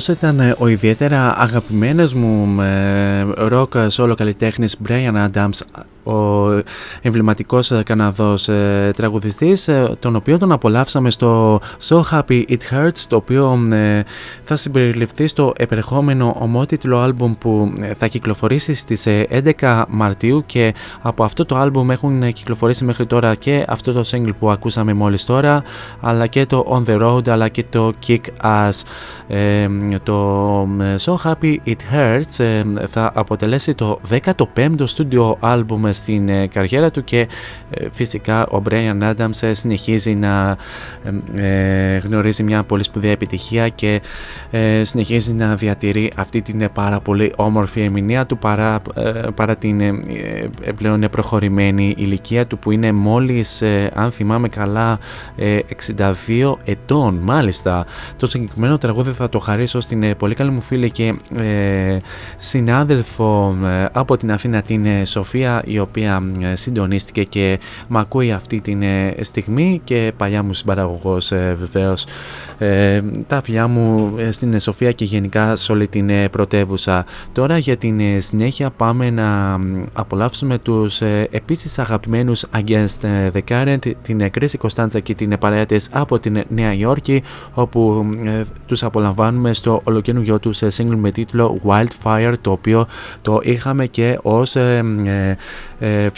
Speaker 1: αυτός ήταν ε, ο ιδιαίτερα αγαπημένος μου ροκ solo καλλιτέχνης Brian Adams ο εμβληματικός ε, Καναδός ε, τραγουδιστής ε, τον οποίο τον απολαύσαμε στο So Happy It Hurts το οποίο θα συμπεριληφθεί στο επερχόμενο ομότιτλο άλμπουμ που θα κυκλοφορήσει στις 11 Μαρτίου και από αυτό το άλμπουμ έχουν κυκλοφορήσει μέχρι τώρα και αυτό το single που ακούσαμε μόλις τώρα αλλά και το On The Road αλλά και το Kick Ass. Το So Happy It Hurts θα αποτελέσει το 15ο στούντιο άλμπουμ στην ε, καριέρα του και ε, φυσικά ο Brian Adams ε, συνεχίζει να γνωρίζει μια πολύ σπουδαία επιτυχία και συνεχίζει να διατηρεί αυτή την πάρα πολύ όμορφη ερμηνεία του παρά, παρά την πλέον προχωρημένη ηλικία του που είναι μόλις αν θυμάμαι καλά 62 ετών. Μάλιστα το συγκεκριμένο τραγούδι θα το χαρίσω στην πολύ καλή μου φίλη και συνάδελφο από την Αθήνα την Σοφία η οποία ε, συντονίστηκε και μ' ακούει αυτή τη ε, στιγμή και παλιά μου συμπαραγωγός ε, βεβαίως τα φιλιά μου στην Σοφία και γενικά σε όλη την πρωτεύουσα. Τώρα για την συνέχεια πάμε να απολαύσουμε τους επίσης αγαπημένους Against the Current, την Κρίση Κωνσταντζα και την παρέα από την Νέα Υόρκη όπου τους απολαμβάνουμε στο ολοκαινούργιο τους single με τίτλο Wildfire το οποίο το είχαμε και ως ε,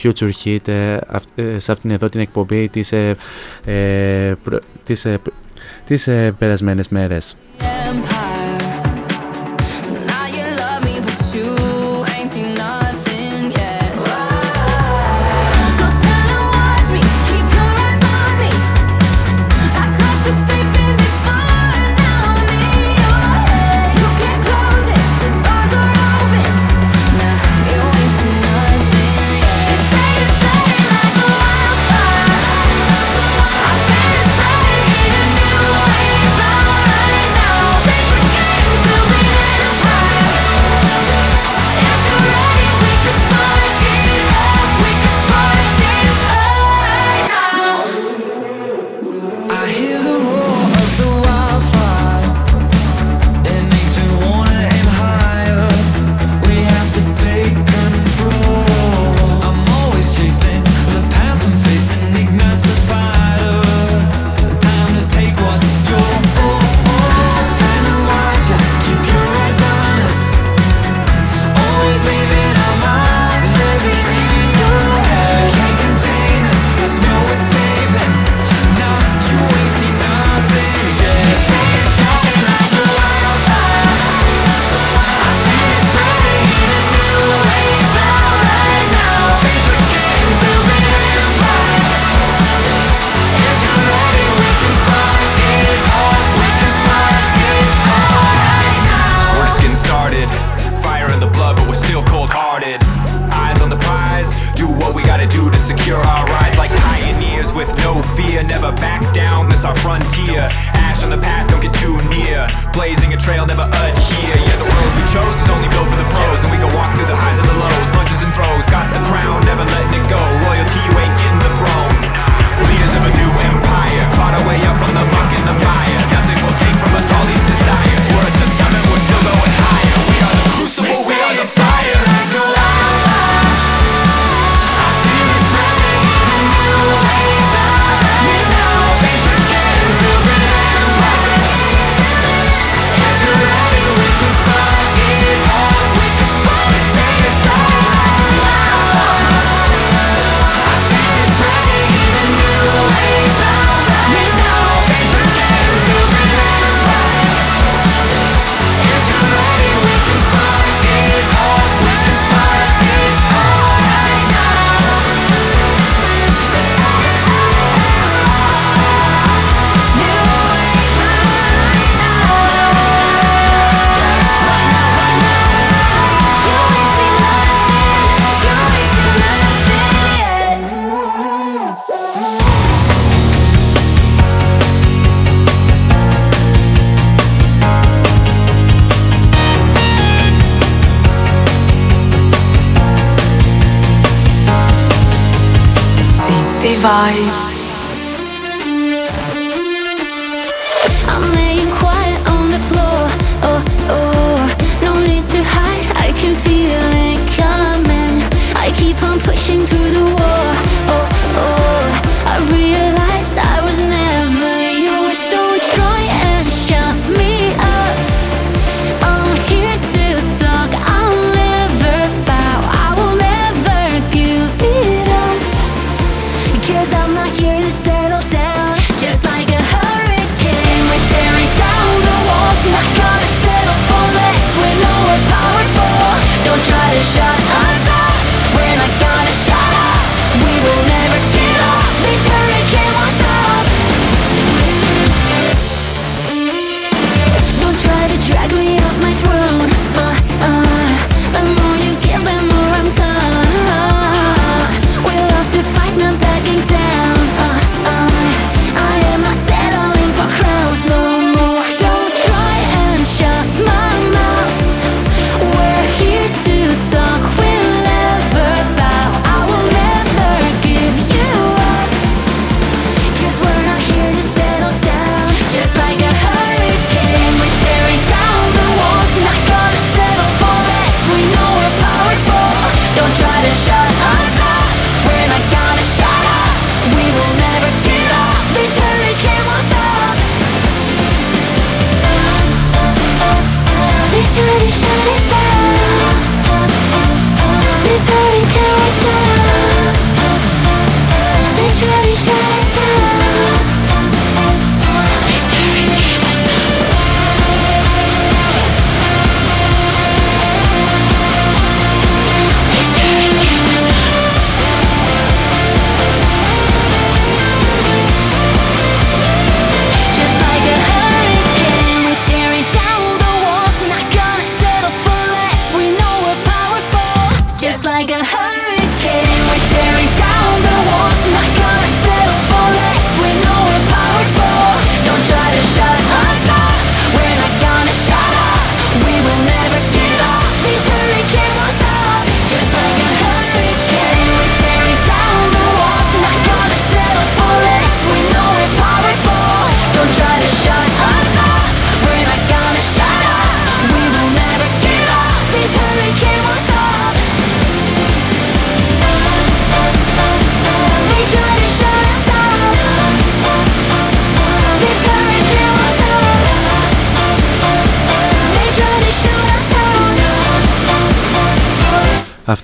Speaker 1: future Hit ε, ε, σε αυτήν εδώ την εκπομπή τις, τις, τις περασμένες μέρες.
Speaker 4: vibes.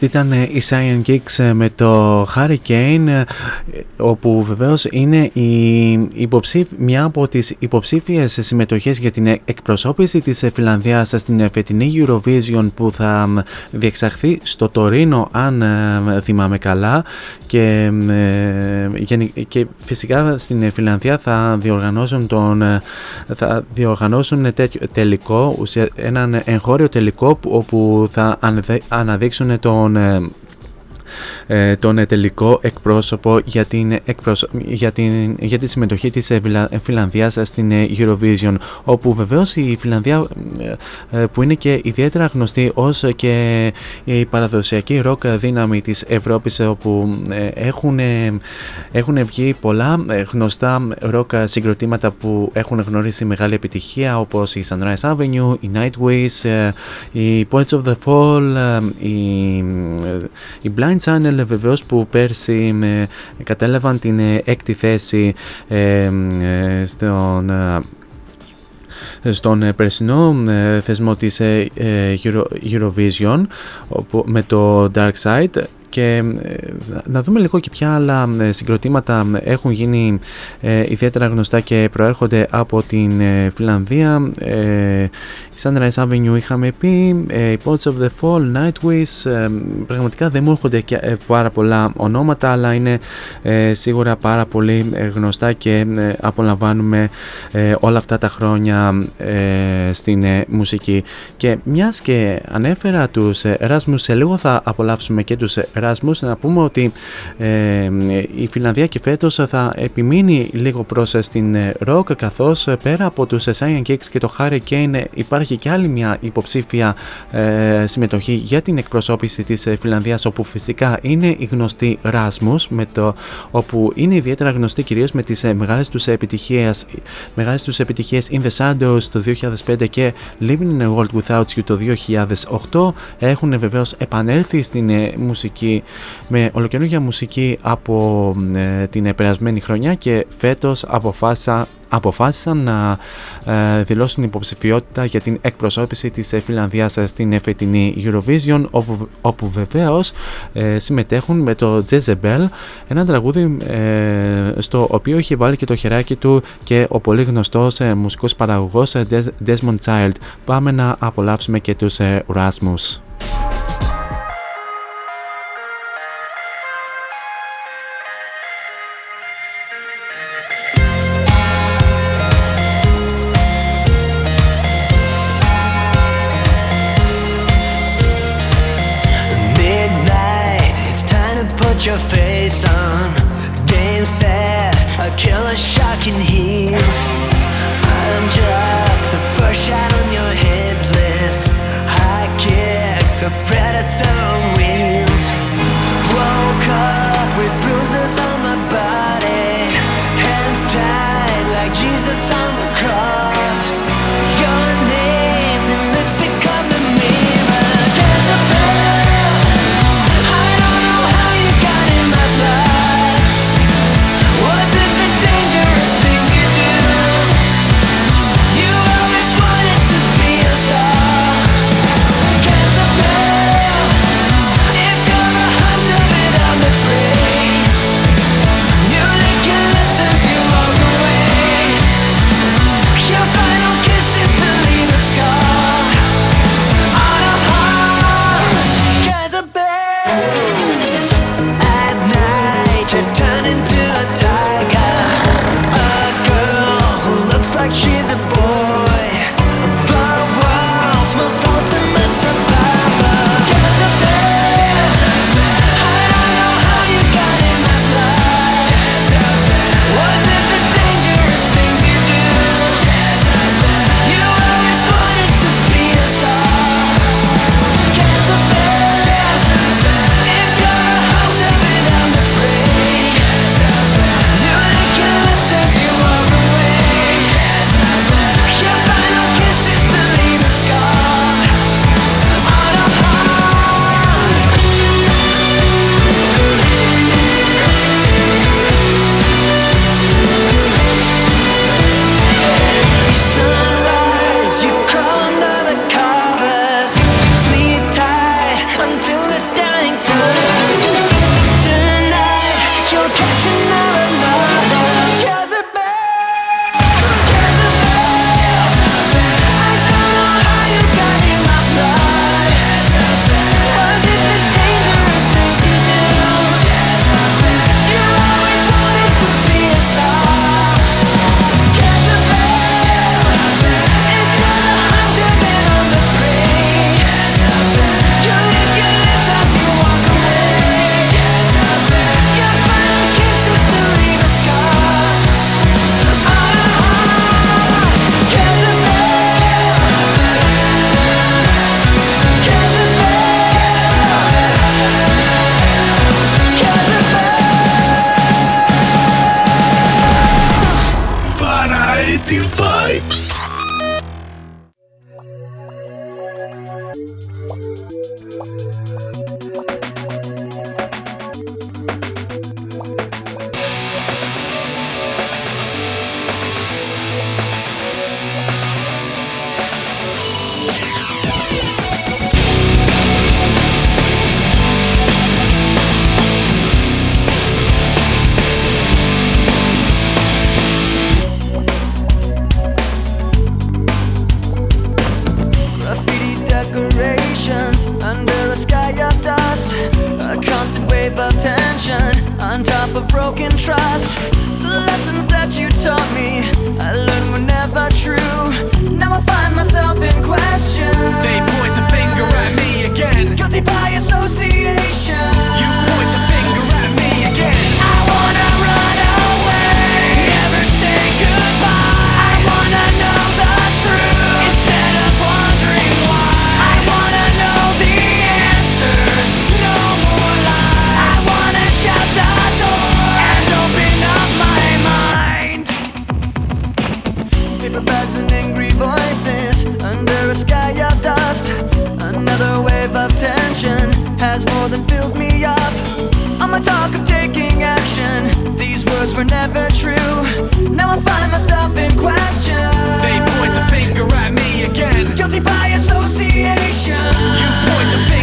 Speaker 1: Αυτή ήταν ε, η Cyan Kicks ε, με το Hurricane ε, όπου βεβαίως είναι η υποψήφ... μια από τις υποψήφιες συμμετοχές για την εκπροσώπηση της Φιλανδίας στην φετινή Eurovision που θα διεξαχθεί στο Τωρίνο αν θυμάμαι καλά. Και, και φυσικά στην Φιλανδία θα διοργανώσουν, τον, θα διοργανώσουν τελικό, έναν εγχώριο τελικό όπου θα αναδείξουν το τον ε, ε, τον τελικό εκπρόσωπο για, την για, την... για τη συμμετοχή της ε, Φιλανδίας στην Eurovision όπου βεβαίως η Φιλανδία που είναι και ιδιαίτερα γνωστή ως και η παραδοσιακή ροκ δύναμη της Ευρώπης όπου έχουν, έχουν βγει πολλά γνωστά ροκ συγκροτήματα που έχουν γνωρίσει μεγάλη επιτυχία όπως η Sunrise Avenue, η Nightwish, η Poets of the Fall, η, η Blind Channel βεβαίως που πέρσι με, κατέλαβαν την ε, έκτη θέση ε, ε, στον στον περσινό θεσμό της Eurovision με το Dark Side και να δούμε λίγο και ποια άλλα συγκροτήματα έχουν γίνει ιδιαίτερα γνωστά και προέρχονται από την Φιλανδία Sunrise Avenue είχαμε πει, ε, η Pots of the Fall, Nightwish, ε, πραγματικά δεν μου έρχονται και, ε, πάρα πολλά ονόματα αλλά είναι σίγουρα πάρα πολύ γνωστά και απολαμβάνουμε όλα αυτά τα χρόνια στην μουσική. Και μιας και ανέφερα τους Erasmus, σε λίγο θα απολαύσουμε και τους Erasmus, να πούμε ότι η Φιλανδία και φέτος θα επιμείνει λίγο προς την rock καθώς πέρα από τους Science Kicks και το Hurricane υπάρχει υπάρχει και άλλη μια υποψήφια ε, συμμετοχή για την εκπροσώπηση της ε, Φιλανδίας όπου φυσικά είναι η γνωστή Rasmus με το, όπου είναι ιδιαίτερα γνωστή κυρίως με τις ε, μεγάλες τους επιτυχίες μεγάλες τους επιτυχίες In the Shadows το 2005 και Living in a World Without You το 2008 έχουν βεβαίως επανέλθει στην ε, μουσική με ολοκαινούργια μουσική από την περασμένη χρονιά και φέτος αποφάσισα αποφάσισαν να ε, δηλώσουν υποψηφιότητα για την εκπροσώπηση της ε, Φιλανδίας ε, στην φετινή Eurovision όπου, όπου βεβαίως συμμετέχουν με το Jezebel ένα τραγούδι στο οποίο έχει βάλει και το χεράκι του και ο πολύ γνωστός μουσικός παραγωγός Desmond Child. Πάμε να απολαύσουμε και τους Rasmus.
Speaker 11: decorations under a sky of dust. A constant wave of tension on top of broken trust. The lessons that you taught me, I learned were never true. Now I find myself in question. They
Speaker 12: point the finger at me again.
Speaker 11: Guilty by eyes more than filled me up. On my talk of taking action, these words were never true. Now I find myself in question. They
Speaker 12: point the finger at me again.
Speaker 11: Guilty by association. You
Speaker 12: point the finger.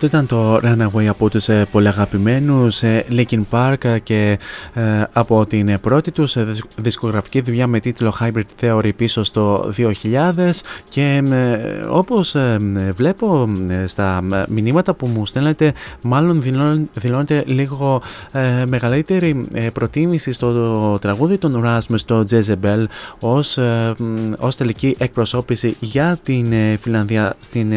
Speaker 1: Αυτό ήταν το Runaway από τους ε, πολύ αγαπημένους ε, Linkin Park και ε, από την πρώτη τους δισκογραφική δουλειά με τίτλο Hybrid Theory πίσω στο 2000 και όπως βλέπω στα μηνύματα που μου στέλνετε μάλλον δηλώνεται λίγο μεγαλύτερη προτίμηση στο τραγούδι των Rasmus στο Jezebel ως, ως τελική εκπροσώπηση για την Φιλανδία στην,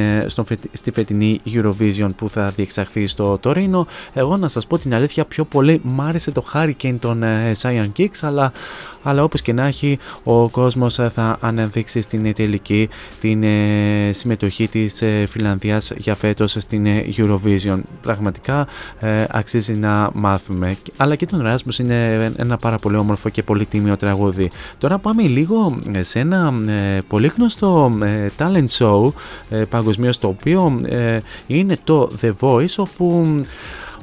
Speaker 1: στη φετινή Eurovision που θα διεξαχθεί στο Τωρίνο. Εγώ να σας πω την αλήθεια πιο πολύ μ' άρεσε το Hurricane των Cyan Kicks αλλά, αλλά όπως και να έχει ο κόσμος θα αναδείξει στην τελική την ε, συμμετοχή της ε, Φιλανδίας για φέτος στην ε, Eurovision. Πραγματικά αξίζει να μάθουμε. Αλλά και τον Rasmus είναι ένα πάρα πολύ όμορφο και πολύ τίμιο τραγούδι. Τώρα πάμε λίγο σε ένα πολύ γνωστό talent show παγκοσμίως το οποίο είναι το The Voice όπου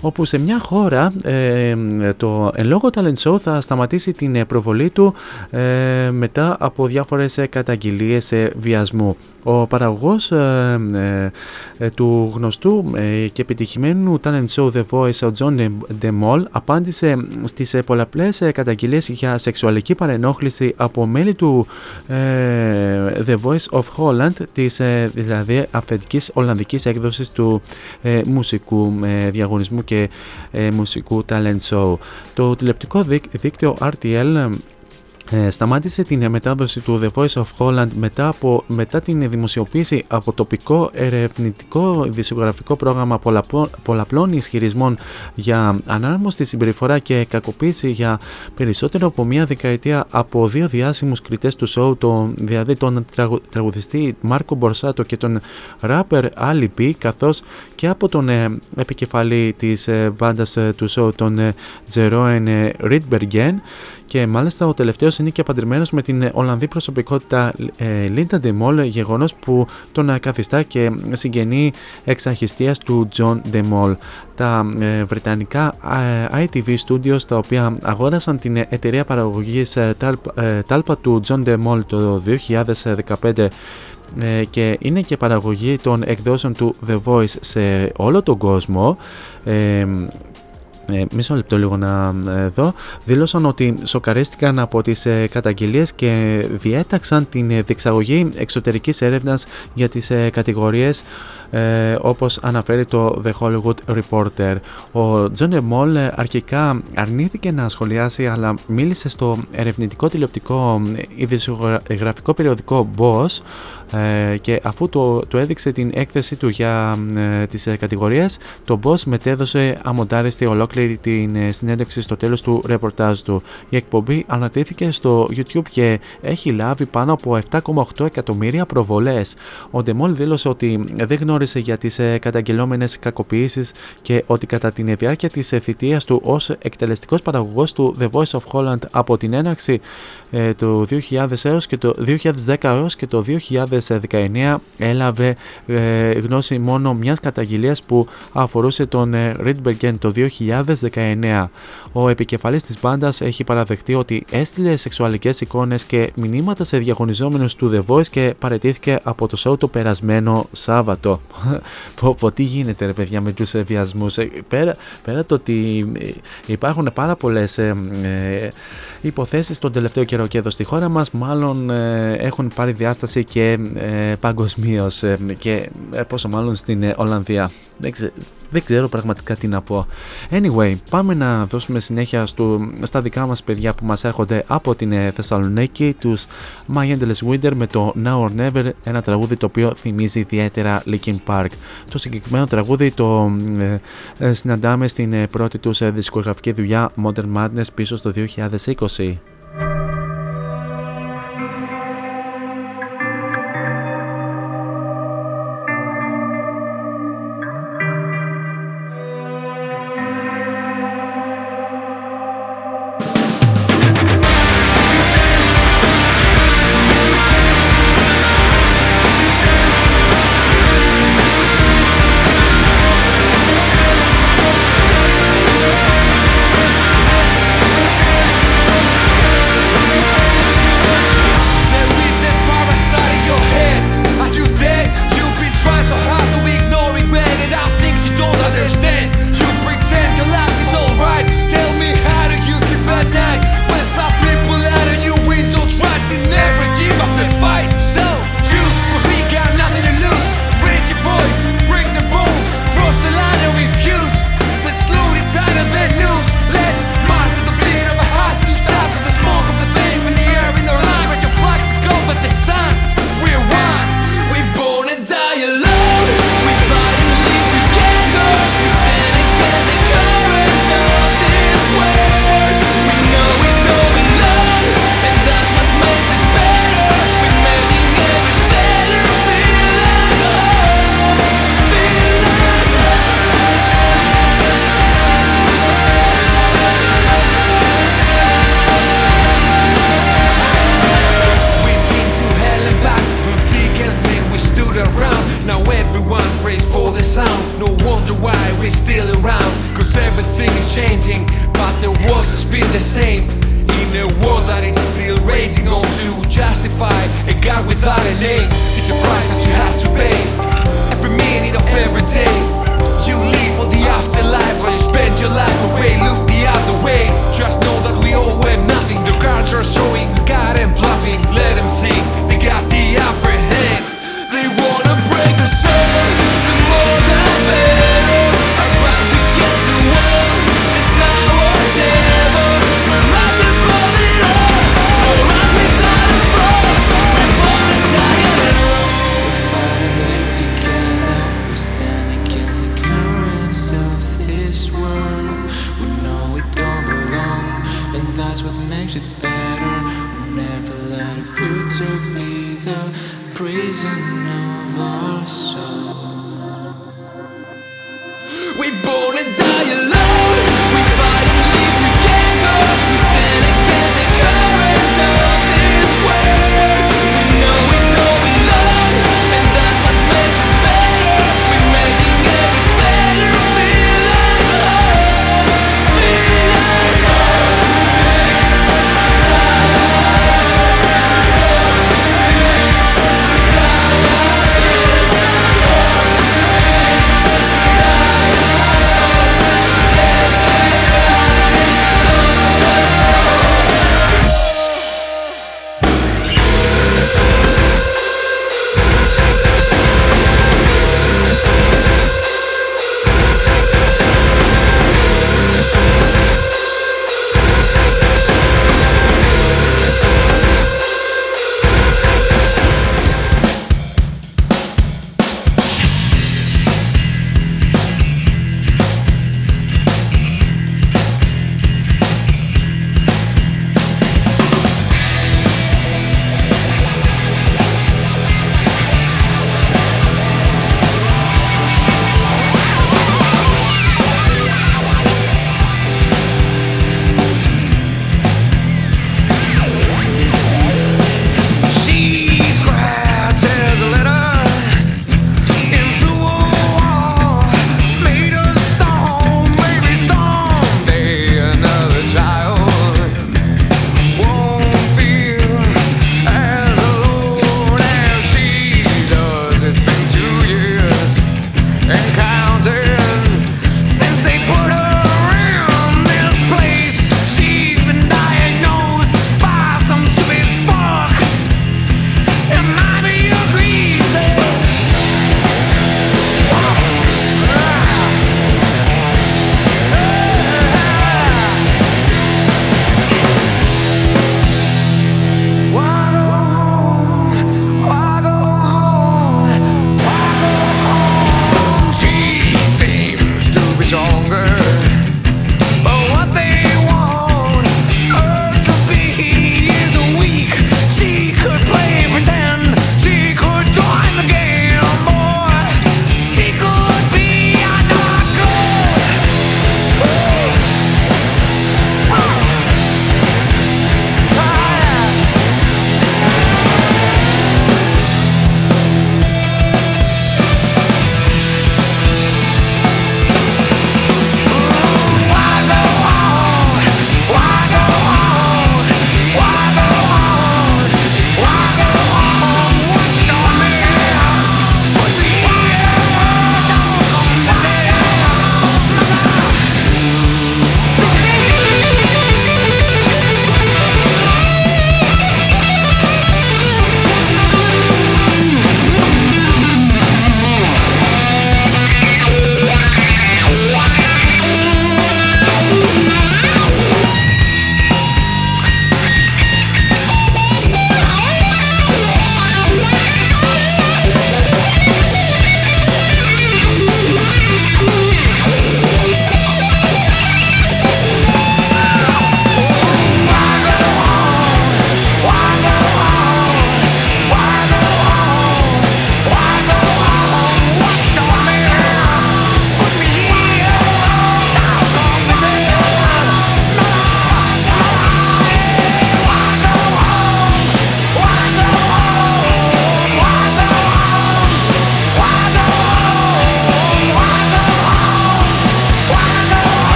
Speaker 1: όπου σε μια χώρα ε, το εν λόγω talent show θα σταματήσει την προβολή του ε, μετά από διάφορες καταγγελίες βιασμού. Ο παραγωγός ε, ε, ε, του γνωστού και επιτυχημένου talent show The Voice, ο John DeMol, απάντησε στις πολλαπλές καταγγελίες για σεξουαλική παρενόχληση από μέλη του The Voice of Holland, της δηλαδή αυθεντικής Ολλανδικής έκδοσης του μουσικού διαγωνισμού και μουσικού talent show. Το τηλεπτικό δίκτυο RTL ε, σταμάτησε την μετάδοση του The Voice of Holland μετά, από, μετά την δημοσιοποίηση από τοπικό ερευνητικό δισογραφικό πρόγραμμα πολλαπλών, πολλαπλών ισχυρισμών για ανάρμοστη συμπεριφορά και κακοποίηση για περισσότερο από μία δεκαετία από δύο διάσημους κριτές του σόου, τον, δηλαδή τον τραγουδιστή Μάρκο Μπορσάτο και τον ράπερ Ali B, καθώς και από τον ε, επικεφαλή της ε, μπάντας ε, του σόου, τον ε, Τζερόεν Ρίτμπεργεν, και μάλιστα ο τελευταίος είναι και παντρεμένος με την Ολλανδή προσωπικότητα Λίντα Ντεμόλ, γεγονός που τον καθιστά και συγγενή εξ αγχιστείας του Τζον Ντεμόλ. Τα ε, βρετανικά ε, ITV Studios τα οποία αγόρασαν την εταιρεία παραγωγής ε, Τάλπα του John DeMol το 2015 και είναι και παραγωγή των εκδόσεων του The Voice σε όλο τον κόσμο ε, μισό λεπτό λίγο να ε, δω, δήλωσαν ότι σοκαρίστηκαν από τις ε, καταγγελίες και διέταξαν την ε, διεξαγωγή εξωτερικής έρευνας για τις ε, κατηγορίες ε, όπως αναφέρει το The Hollywood Reporter. Ο Τζον Ντεμόλ αρχικά αρνήθηκε να σχολιάσει αλλά μίλησε στο ερευνητικό τηλεοπτικό ειδησιογραφικό περιοδικό BOOS ε, και αφού το, το έδειξε την έκθεση του για ε, τις ε, κατηγορίες το BOOS μετέδωσε αμοντάριστη ολόκληρη την ε, συνέντευξη στο τέλος του ρεπορτάζ του. Η εκπομπή αναρτήθηκε στο YouTube και έχει λάβει πάνω από 7,8 εκατομμύρια προβολές. Ο Ντεμόλ δήλωσε ότι δεν γνώρισε για τις ε, καταγγελόμενες κακοποιήσεις και ότι κατά την διάρκεια της θητείας του ως εκτελεστικός παραγωγός του The Voice of Holland από την έναρξη του 2000 έως και το 2010 έως και το 2019 έλαβε ε, γνώση μόνο μιας καταγγελίας που αφορούσε τον ε, Rydbergen το 2019. Ο επικεφαλής της μπάντας έχει παραδεχτεί ότι έστειλε σεξουαλικές εικόνες και μηνύματα σε διαγωνιζόμενους του The Voice και παρετήθηκε από το show το περασμένο Σάββατο. Πω, πω, τι γίνεται ρε παιδιά με τους βιασμούς. Ε, πέρα, πέρα το ότι υπάρχουν πάρα πολλές ε, ε, υποθέσεις τον τελευταίο καιρό και εδώ στη χώρα μας μάλλον ε, έχουν πάρει διάσταση και ε, παγκοσμίως ε, και πόσο μάλλον στην Ολλανδία. Δεν, δεν ξέρω πραγματικά τι να πω. Anyway, πάμε να δώσουμε συνέχεια στο, στα δικά μας παιδιά που μας έρχονται από την Θεσσαλονίκη, τους My Endless Winter με το Now or Never, ένα τραγούδι το οποίο θυμίζει ιδιαίτερα Linkin Park. Το συγκεκριμένο τραγούδι το ε, συναντάμε στην πρώτη τους δισκογραφική δουλειά Modern Madness πίσω στο 2020.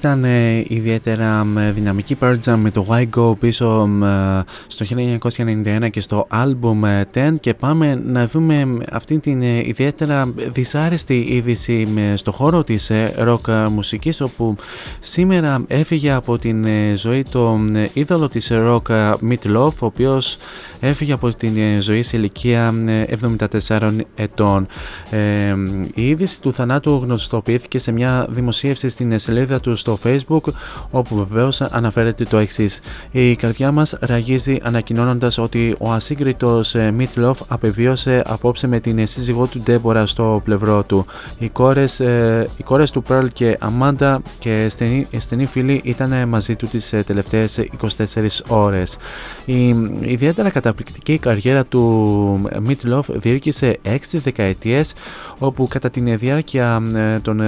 Speaker 1: ήταν Jam με το Why Go πίσω στο 1991 και στο album 10 ε, και πάμε να δούμε αυτή την ε, ιδιαίτερα δυσάρεστη είδηση στο χώρο της ε, rock μουσικής όπου σήμερα έφυγε από την ζωή το είδωλο της rock Meat Love ο οποίος έφυγε από την ζωή σε ηλικία 74 ετών. Η είδηση του θανάτου γνωστοποιήθηκε σε μια δημοσίευση στην σελίδα του στο facebook όπου βεβαίως αναφέρεται το εξής. Η καρδιά μας ραγίζει ανακοινώνοντας ότι ο ασύγκριτος Meat Loaf απεβίωσε απόψε με την σύζυγό του Ντέμπορα στο πλευρό του. Οι κόρες οι κόρες του Pearl και Amanda και στενοί, στενοί φίλοι ήταν μαζί του τις τελευταίες 24 ώρες. Η ιδιαίτερα καταπληκτική καριέρα του Meat Love διήρκησε 6 δεκαετίες όπου κατά την διάρκεια των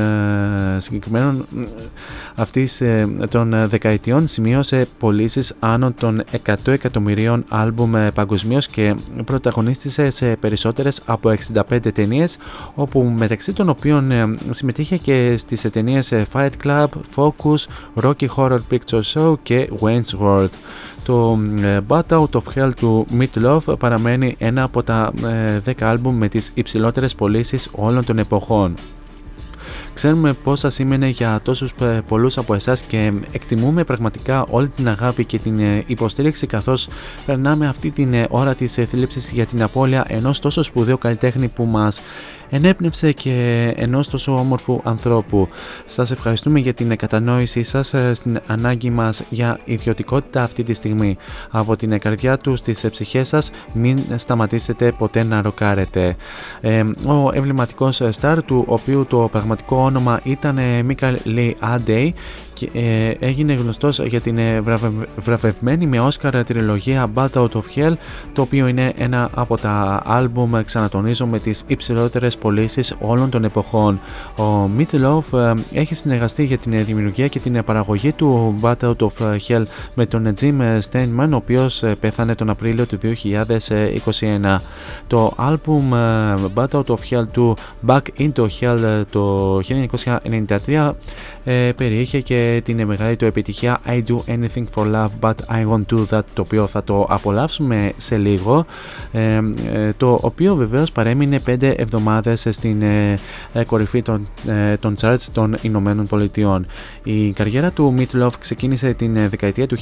Speaker 1: συγκεκριμένων αυτής των δεκαετιών σημείωσε πωλήσεις άνω των 100 εκατομμυρίων άλμπουμ παγκοσμίως και πρωταγωνίστησε σε περισσότερες από 65 ταινίες, όπου μεταξύ των οποίων συμμετείχε και στις ταινίες Fight Club, Focus, Rocky Horror Picture Show και Wayne's World. Το Bat Out of Hell του Meat Love παραμένει ένα από τα 10 άλμπουμ με τις υψηλότερες πωλήσεις όλων των εποχών. Ξέρουμε πόσα σήμαινε για τόσους πολλούς από εσάς και εκτιμούμε πραγματικά όλη την αγάπη και την υποστήριξη καθώς περνάμε αυτή την ώρα της θλίψης για την απώλεια ενός τόσο σπουδαίου καλλιτέχνη που μας ενέπνευσε και ενός τόσο όμορφου ανθρώπου. Σας ευχαριστούμε για την κατανόησή σας στην ανάγκη μας για ιδιωτικότητα αυτή τη στιγμή. Από την καρδιά του στις ψυχές σας μην σταματήσετε ποτέ να ροκάρετε. Ε, ο εμβληματικός στάρ του οποίου το πραγματικό όνομα ήταν Μίκαλ Λί Άντεϊ και ε, έγινε γνωστός για την ε, βραβευμένη με Όσκαρ τριλογία Bat Out of Hell το οποίο είναι ένα από τα άλμπουμ ξανατονίζω με τις υψηλότερες πωλήσεις όλων των εποχών. Ο Meat Love ε, έχει συνεργαστεί για την δημιουργία και την παραγωγή του Bat Out of Hell με τον Jim Steinman ο οποίος πέθανε τον Απρίλιο του 2021. Το άλμπουμ Bat Out of Hell του Back into Hell το 1993 περιείχε και την μεγάλη του επιτυχία I do anything for love but I won't do that το οποίο θα το απολαύσουμε σε λίγο ε, ε, το οποίο βεβαίως παρέμεινε 5 εβδομάδες στην ε, κορυφή των, των charts των Ηνωμένων Πολιτειών. Η καριέρα του Meat Love ξεκίνησε την δεκαετία του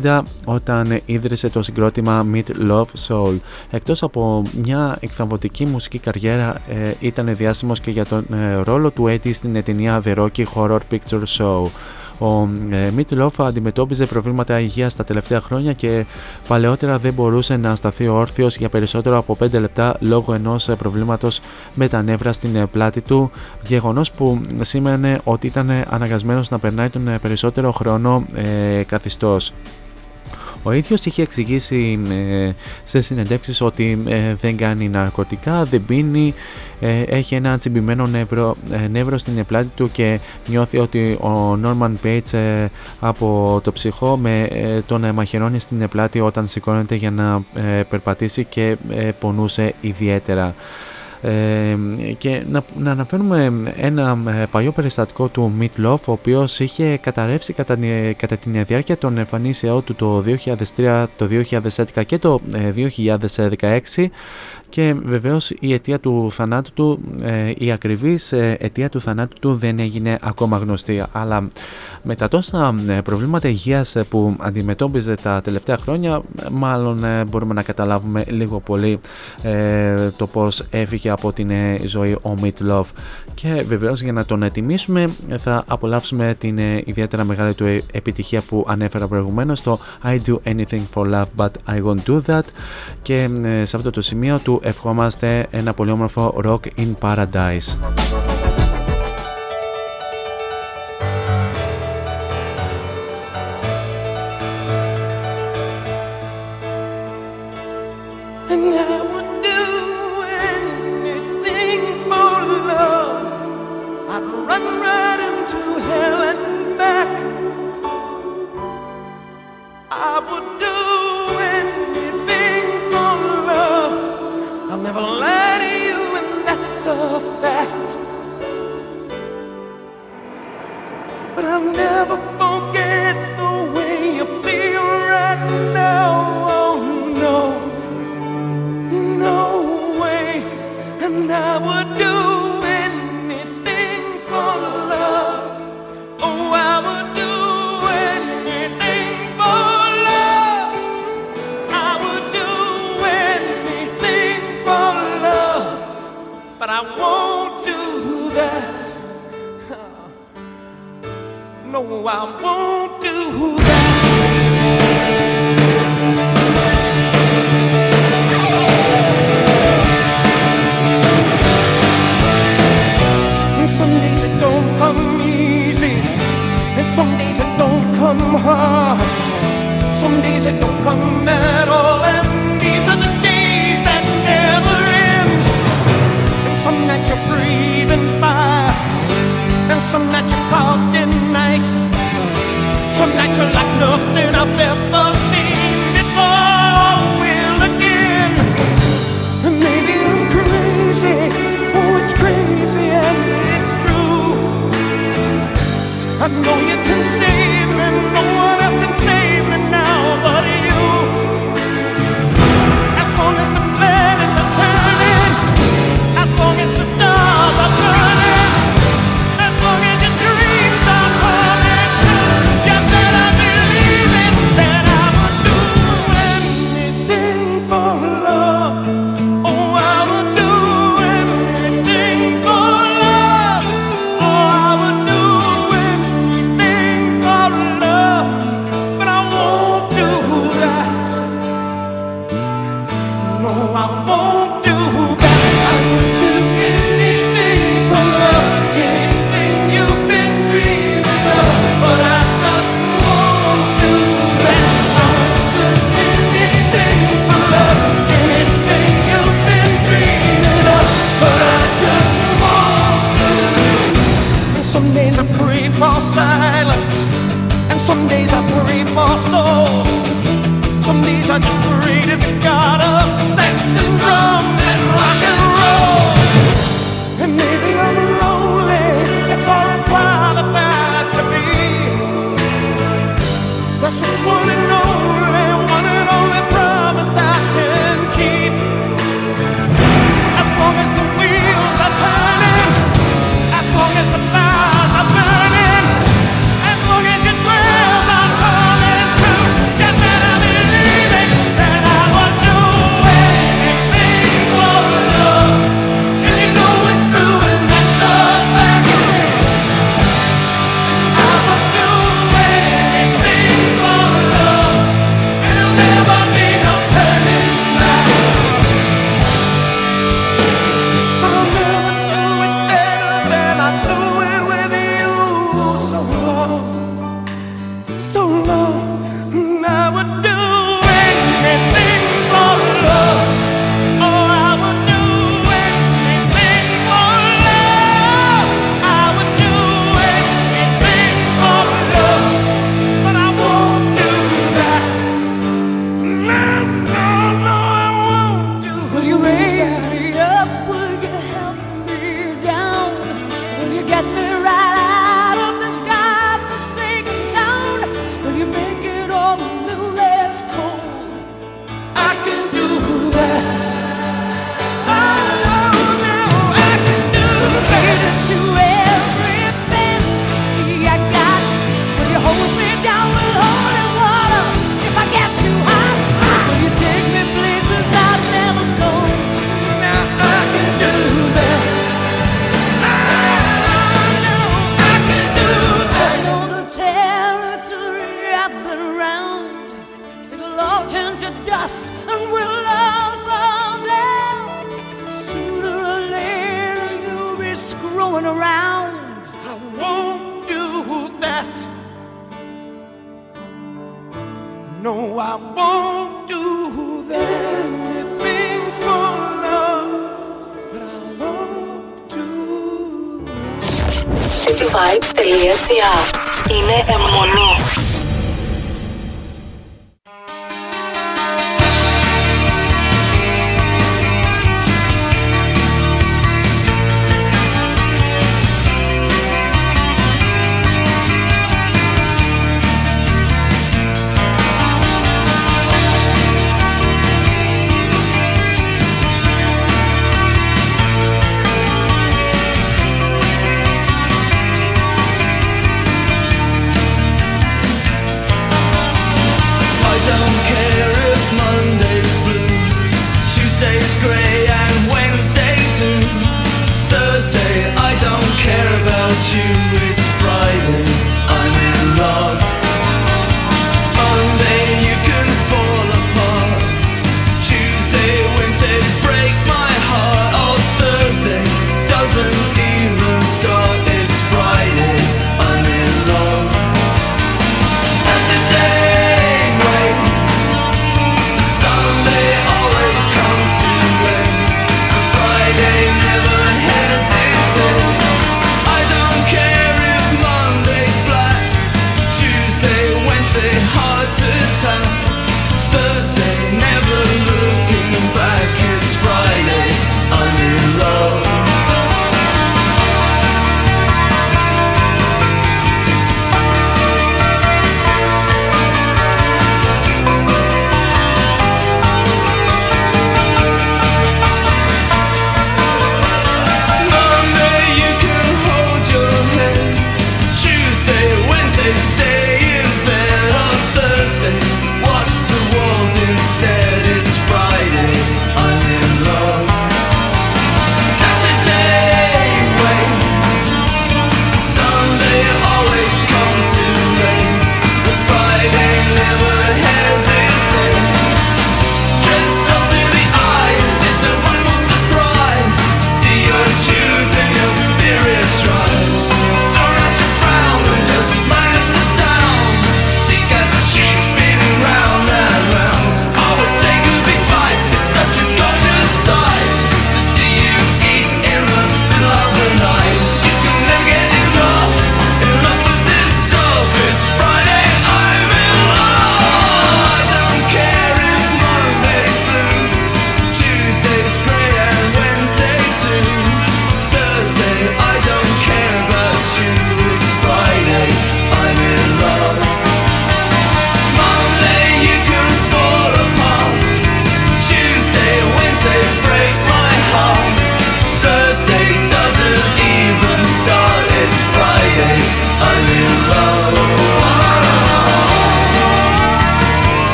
Speaker 1: 1960 όταν ίδρυσε το συγκρότημα Meat Love Soul. Εκτός από μια εκθαμβωτική μουσική καριέρα ήταν διάσημος και για τον ρόλο του Eddie στην ταινία The Rocky Horror Picture Show. Ο Μίτλοφ αντιμετώπιζε προβλήματα υγείας τα τελευταία χρόνια και παλαιότερα δεν μπορούσε να σταθεί όρθιος για περισσότερο από 5 λεπτά λόγω ενός προβλήματος με τα νεύρα στην πλάτη του, γεγονός που σήμαινε ότι ήταν αναγκασμένος να περνάει τον περισσότερο χρόνο ε, καθιστός. Ο ίδιος είχε εξηγήσει ε, σε συνεντεύξεις ότι ε, δεν κάνει ναρκωτικά, δεν πίνει, ε, έχει ένα τσιμπημένο νεύρο, νεύρο στην πλάτη του και νιώθει ότι ο Νόρμαν Πέιτς από το ψυχό με τον μαχαιρώνει στην πλάτη όταν σηκώνεται για να περπατήσει και πονούσε ιδιαίτερα. Ε, και να, να αναφέρουμε ένα ε, παλιό περιστατικό του Meat Love ο οποίος είχε καταρρεύσει κατά, κατά την διάρκεια των εμφανίσεών του το 2003, το 2011 και το 2016 και βεβαίως η αιτία του θανάτου του, ε, η ακριβής ε, αιτία του θανάτου του δεν έγινε ακόμα γνωστή. Αλλά με τα τόσα ε, προβλήματα υγείας που αντιμετώπιζε τα τελευταία χρόνια μάλλον μπορούμε να καταλάβουμε λίγο πολύ το πως έφυγε από την ζωή ο Meat Love και βεβαίως για να τον τιμήσουμε θα απολαύσουμε την ιδιαίτερα μεγάλη του επιτυχία που ανέφερα προηγουμένως το I do anything for love but I won't do that και σε αυτό το σημείο του ευχόμαστε ένα πολύ όμορφο Rock in Paradise.
Speaker 2: that. No, I won't do that. some days it don't come easy, and some days it don't come hard. Some days it don't come at all, and these are the days that never end. And some nights you're free and some nights you're talking nice. Some nights you're like nothing I've ever seen before. Will again, maybe I'm crazy. Oh, it's crazy and it's true. I know you can save me. No I such as the God of sex and drugs.
Speaker 13: vibes.gr. Είναι αιμονή.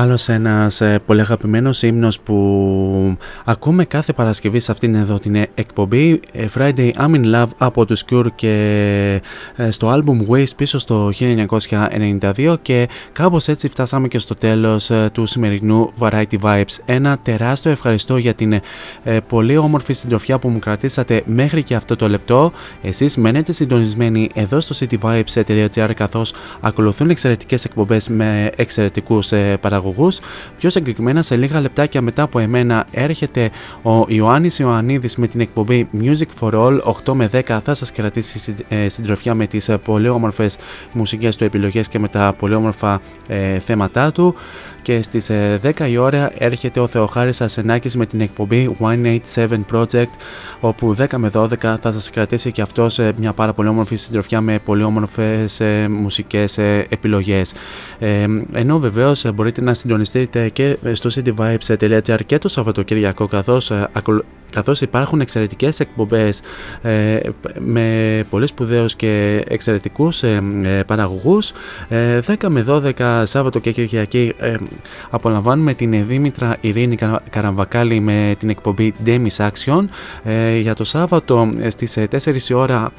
Speaker 1: Άλλος ένας ε, πολύ αγαπημένος ύμνος που ακούμε κάθε Παρασκευή σε αυτήν εδώ την εκπομπή ε, Friday I'm in Love από τους Cure και ε, στο album Waste πίσω στο 1992 και κάπως έτσι φτάσαμε και στο τέλος ε, του σημερινού Variety Vibes. Ένα τεράστιο ευχαριστώ για την ε, πολύ όμορφη συντροφιά που μου κρατήσατε μέχρι και αυτό το λεπτό. Εσείς μένετε συντονισμένοι εδώ στο cityvibes.gr καθώς ακολουθούν εξαιρετικές εκπομπές με εξαιρετικούς ε, παραγωγούς. Πιο συγκεκριμένα σε λίγα λεπτάκια μετά από εμένα έρχεται ο Ιωάννης Ιωαννίδης με την εκπομπή Music for All 8 με 10 θα σας κρατήσει ε, συντροφιά με τις ε, πολύ όμορφες μουσικές του επιλογές και με τα πολύ όμορφα ε, θέματά του και στις 10 η ώρα έρχεται ο Θεοχάρης Αρσενάκης με την εκπομπή 187 Project όπου 10 με 12 θα σας κρατήσει και αυτός μια πάρα πολύ όμορφη συντροφιά με πολύ όμορφες μουσικές επιλογές. ενώ βεβαίως μπορείτε να συντονιστείτε και στο cityvibes.gr και το Σαββατοκύριακο καθώς καθώς υπάρχουν εξαιρετικές εκπομπές ε, με πολύ σπουδαίους και εξαιρετικούς ε, ε παραγωγούς 10 με 12 Σάββατο και Κυριακή ε, απολαμβάνουμε την Δήμητρα Ειρήνη Καραμβακάλη με την εκπομπή Demis Action. Για το Σάββατο στις 4 η ώρα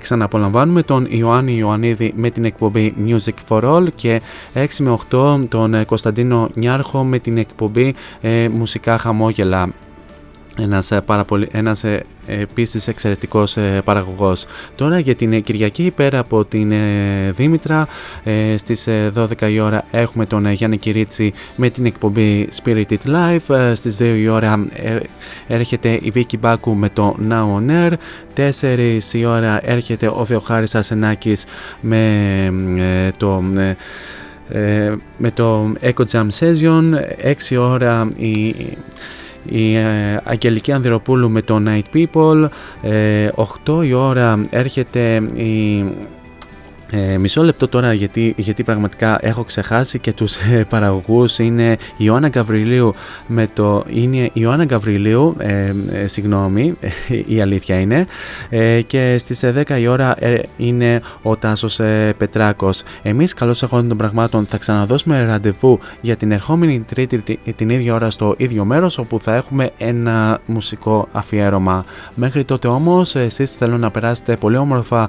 Speaker 1: ξαναπολαμβάνουμε τον Ιωάννη Ιωαννίδη με την εκπομπή Music for All και 6 με 8 τον Κωνσταντίνο Νιάρχο με την εκπομπή Μουσικά Χαμόγελα ένας, ε, πάρα πολύ, ένας ε, επίσης εξαιρετικός ε, παραγωγός. Τώρα για την Κυριακή πέρα από την Δήμητρα στις 12 η ώρα έχουμε τον Γιάννη Κυρίτσι με την εκπομπή Spirited Life στις 2 η ώρα έρχεται η Βίκη Μπάκου με το Now On Air. 4 η ώρα έρχεται ο Θεοχάρης Ασενάκης με το με το Echo Jam Session. 6 ώρα η η ε, Αγγελική Ανδροπούλου με το Night People, 8 ε, η ώρα έρχεται η ε, μισό λεπτό τώρα γιατί, γιατί πραγματικά έχω ξεχάσει και τους ε, παραγωγούς. Είναι η Ιωάννα Γαβριλίου με το είναι η Ιωάννα Γαβριλίου ε, ε συγγνώμη η αλήθεια είναι. Και στις 10 η ώρα είναι ο Τάσος Πετράκος. Εμείς καλώς εχόντων των πραγμάτων θα ξαναδώσουμε ραντεβού για την ερχόμενη τρίτη την ίδια ώρα στο ίδιο μέρος όπου θα έχουμε ένα μουσικό αφιέρωμα. Μέχρι τότε όμως εσείς θέλω να περάσετε πολύ όμορφα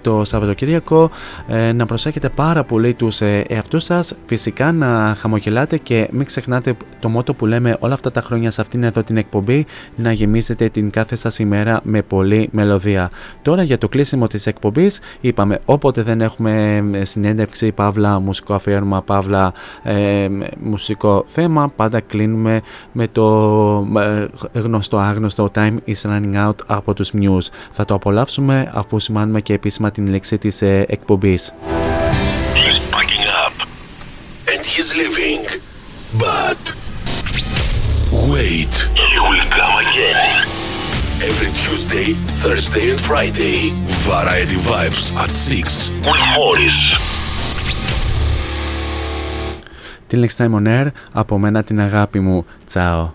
Speaker 1: το Σαββατοκύριακο ε, να προσέχετε πάρα πολύ τους ε, εαυτούς σας, φυσικά να χαμογελάτε και μην ξεχνάτε το μότο που λέμε όλα αυτά τα χρόνια σε αυτήν εδώ την εκπομπή, να γεμίσετε την κάθε σας ημέρα με πολλή μελωδία. Τώρα για το κλείσιμο της εκπομπής είπαμε όποτε δεν έχουμε ε, συνέντευξη, παύλα, μουσικό αφιέρωμα, παύλα, ε, μουσικό θέμα, πάντα κλείνουμε με το γνωστό άγνωστο Time is running out από τους Muse. Θα το απολαύσουμε αφού σημάνουμε και επίσημα την λέξη της εκπομπής εκπομπής.
Speaker 3: He's packing up and he's leaving. But wait. He will come again. Every Tuesday, Thursday and Friday. Variety Vibes at 6 with Morris.
Speaker 1: Την Lex Time on Air, από μένα την αγάπη μου. Τσάω.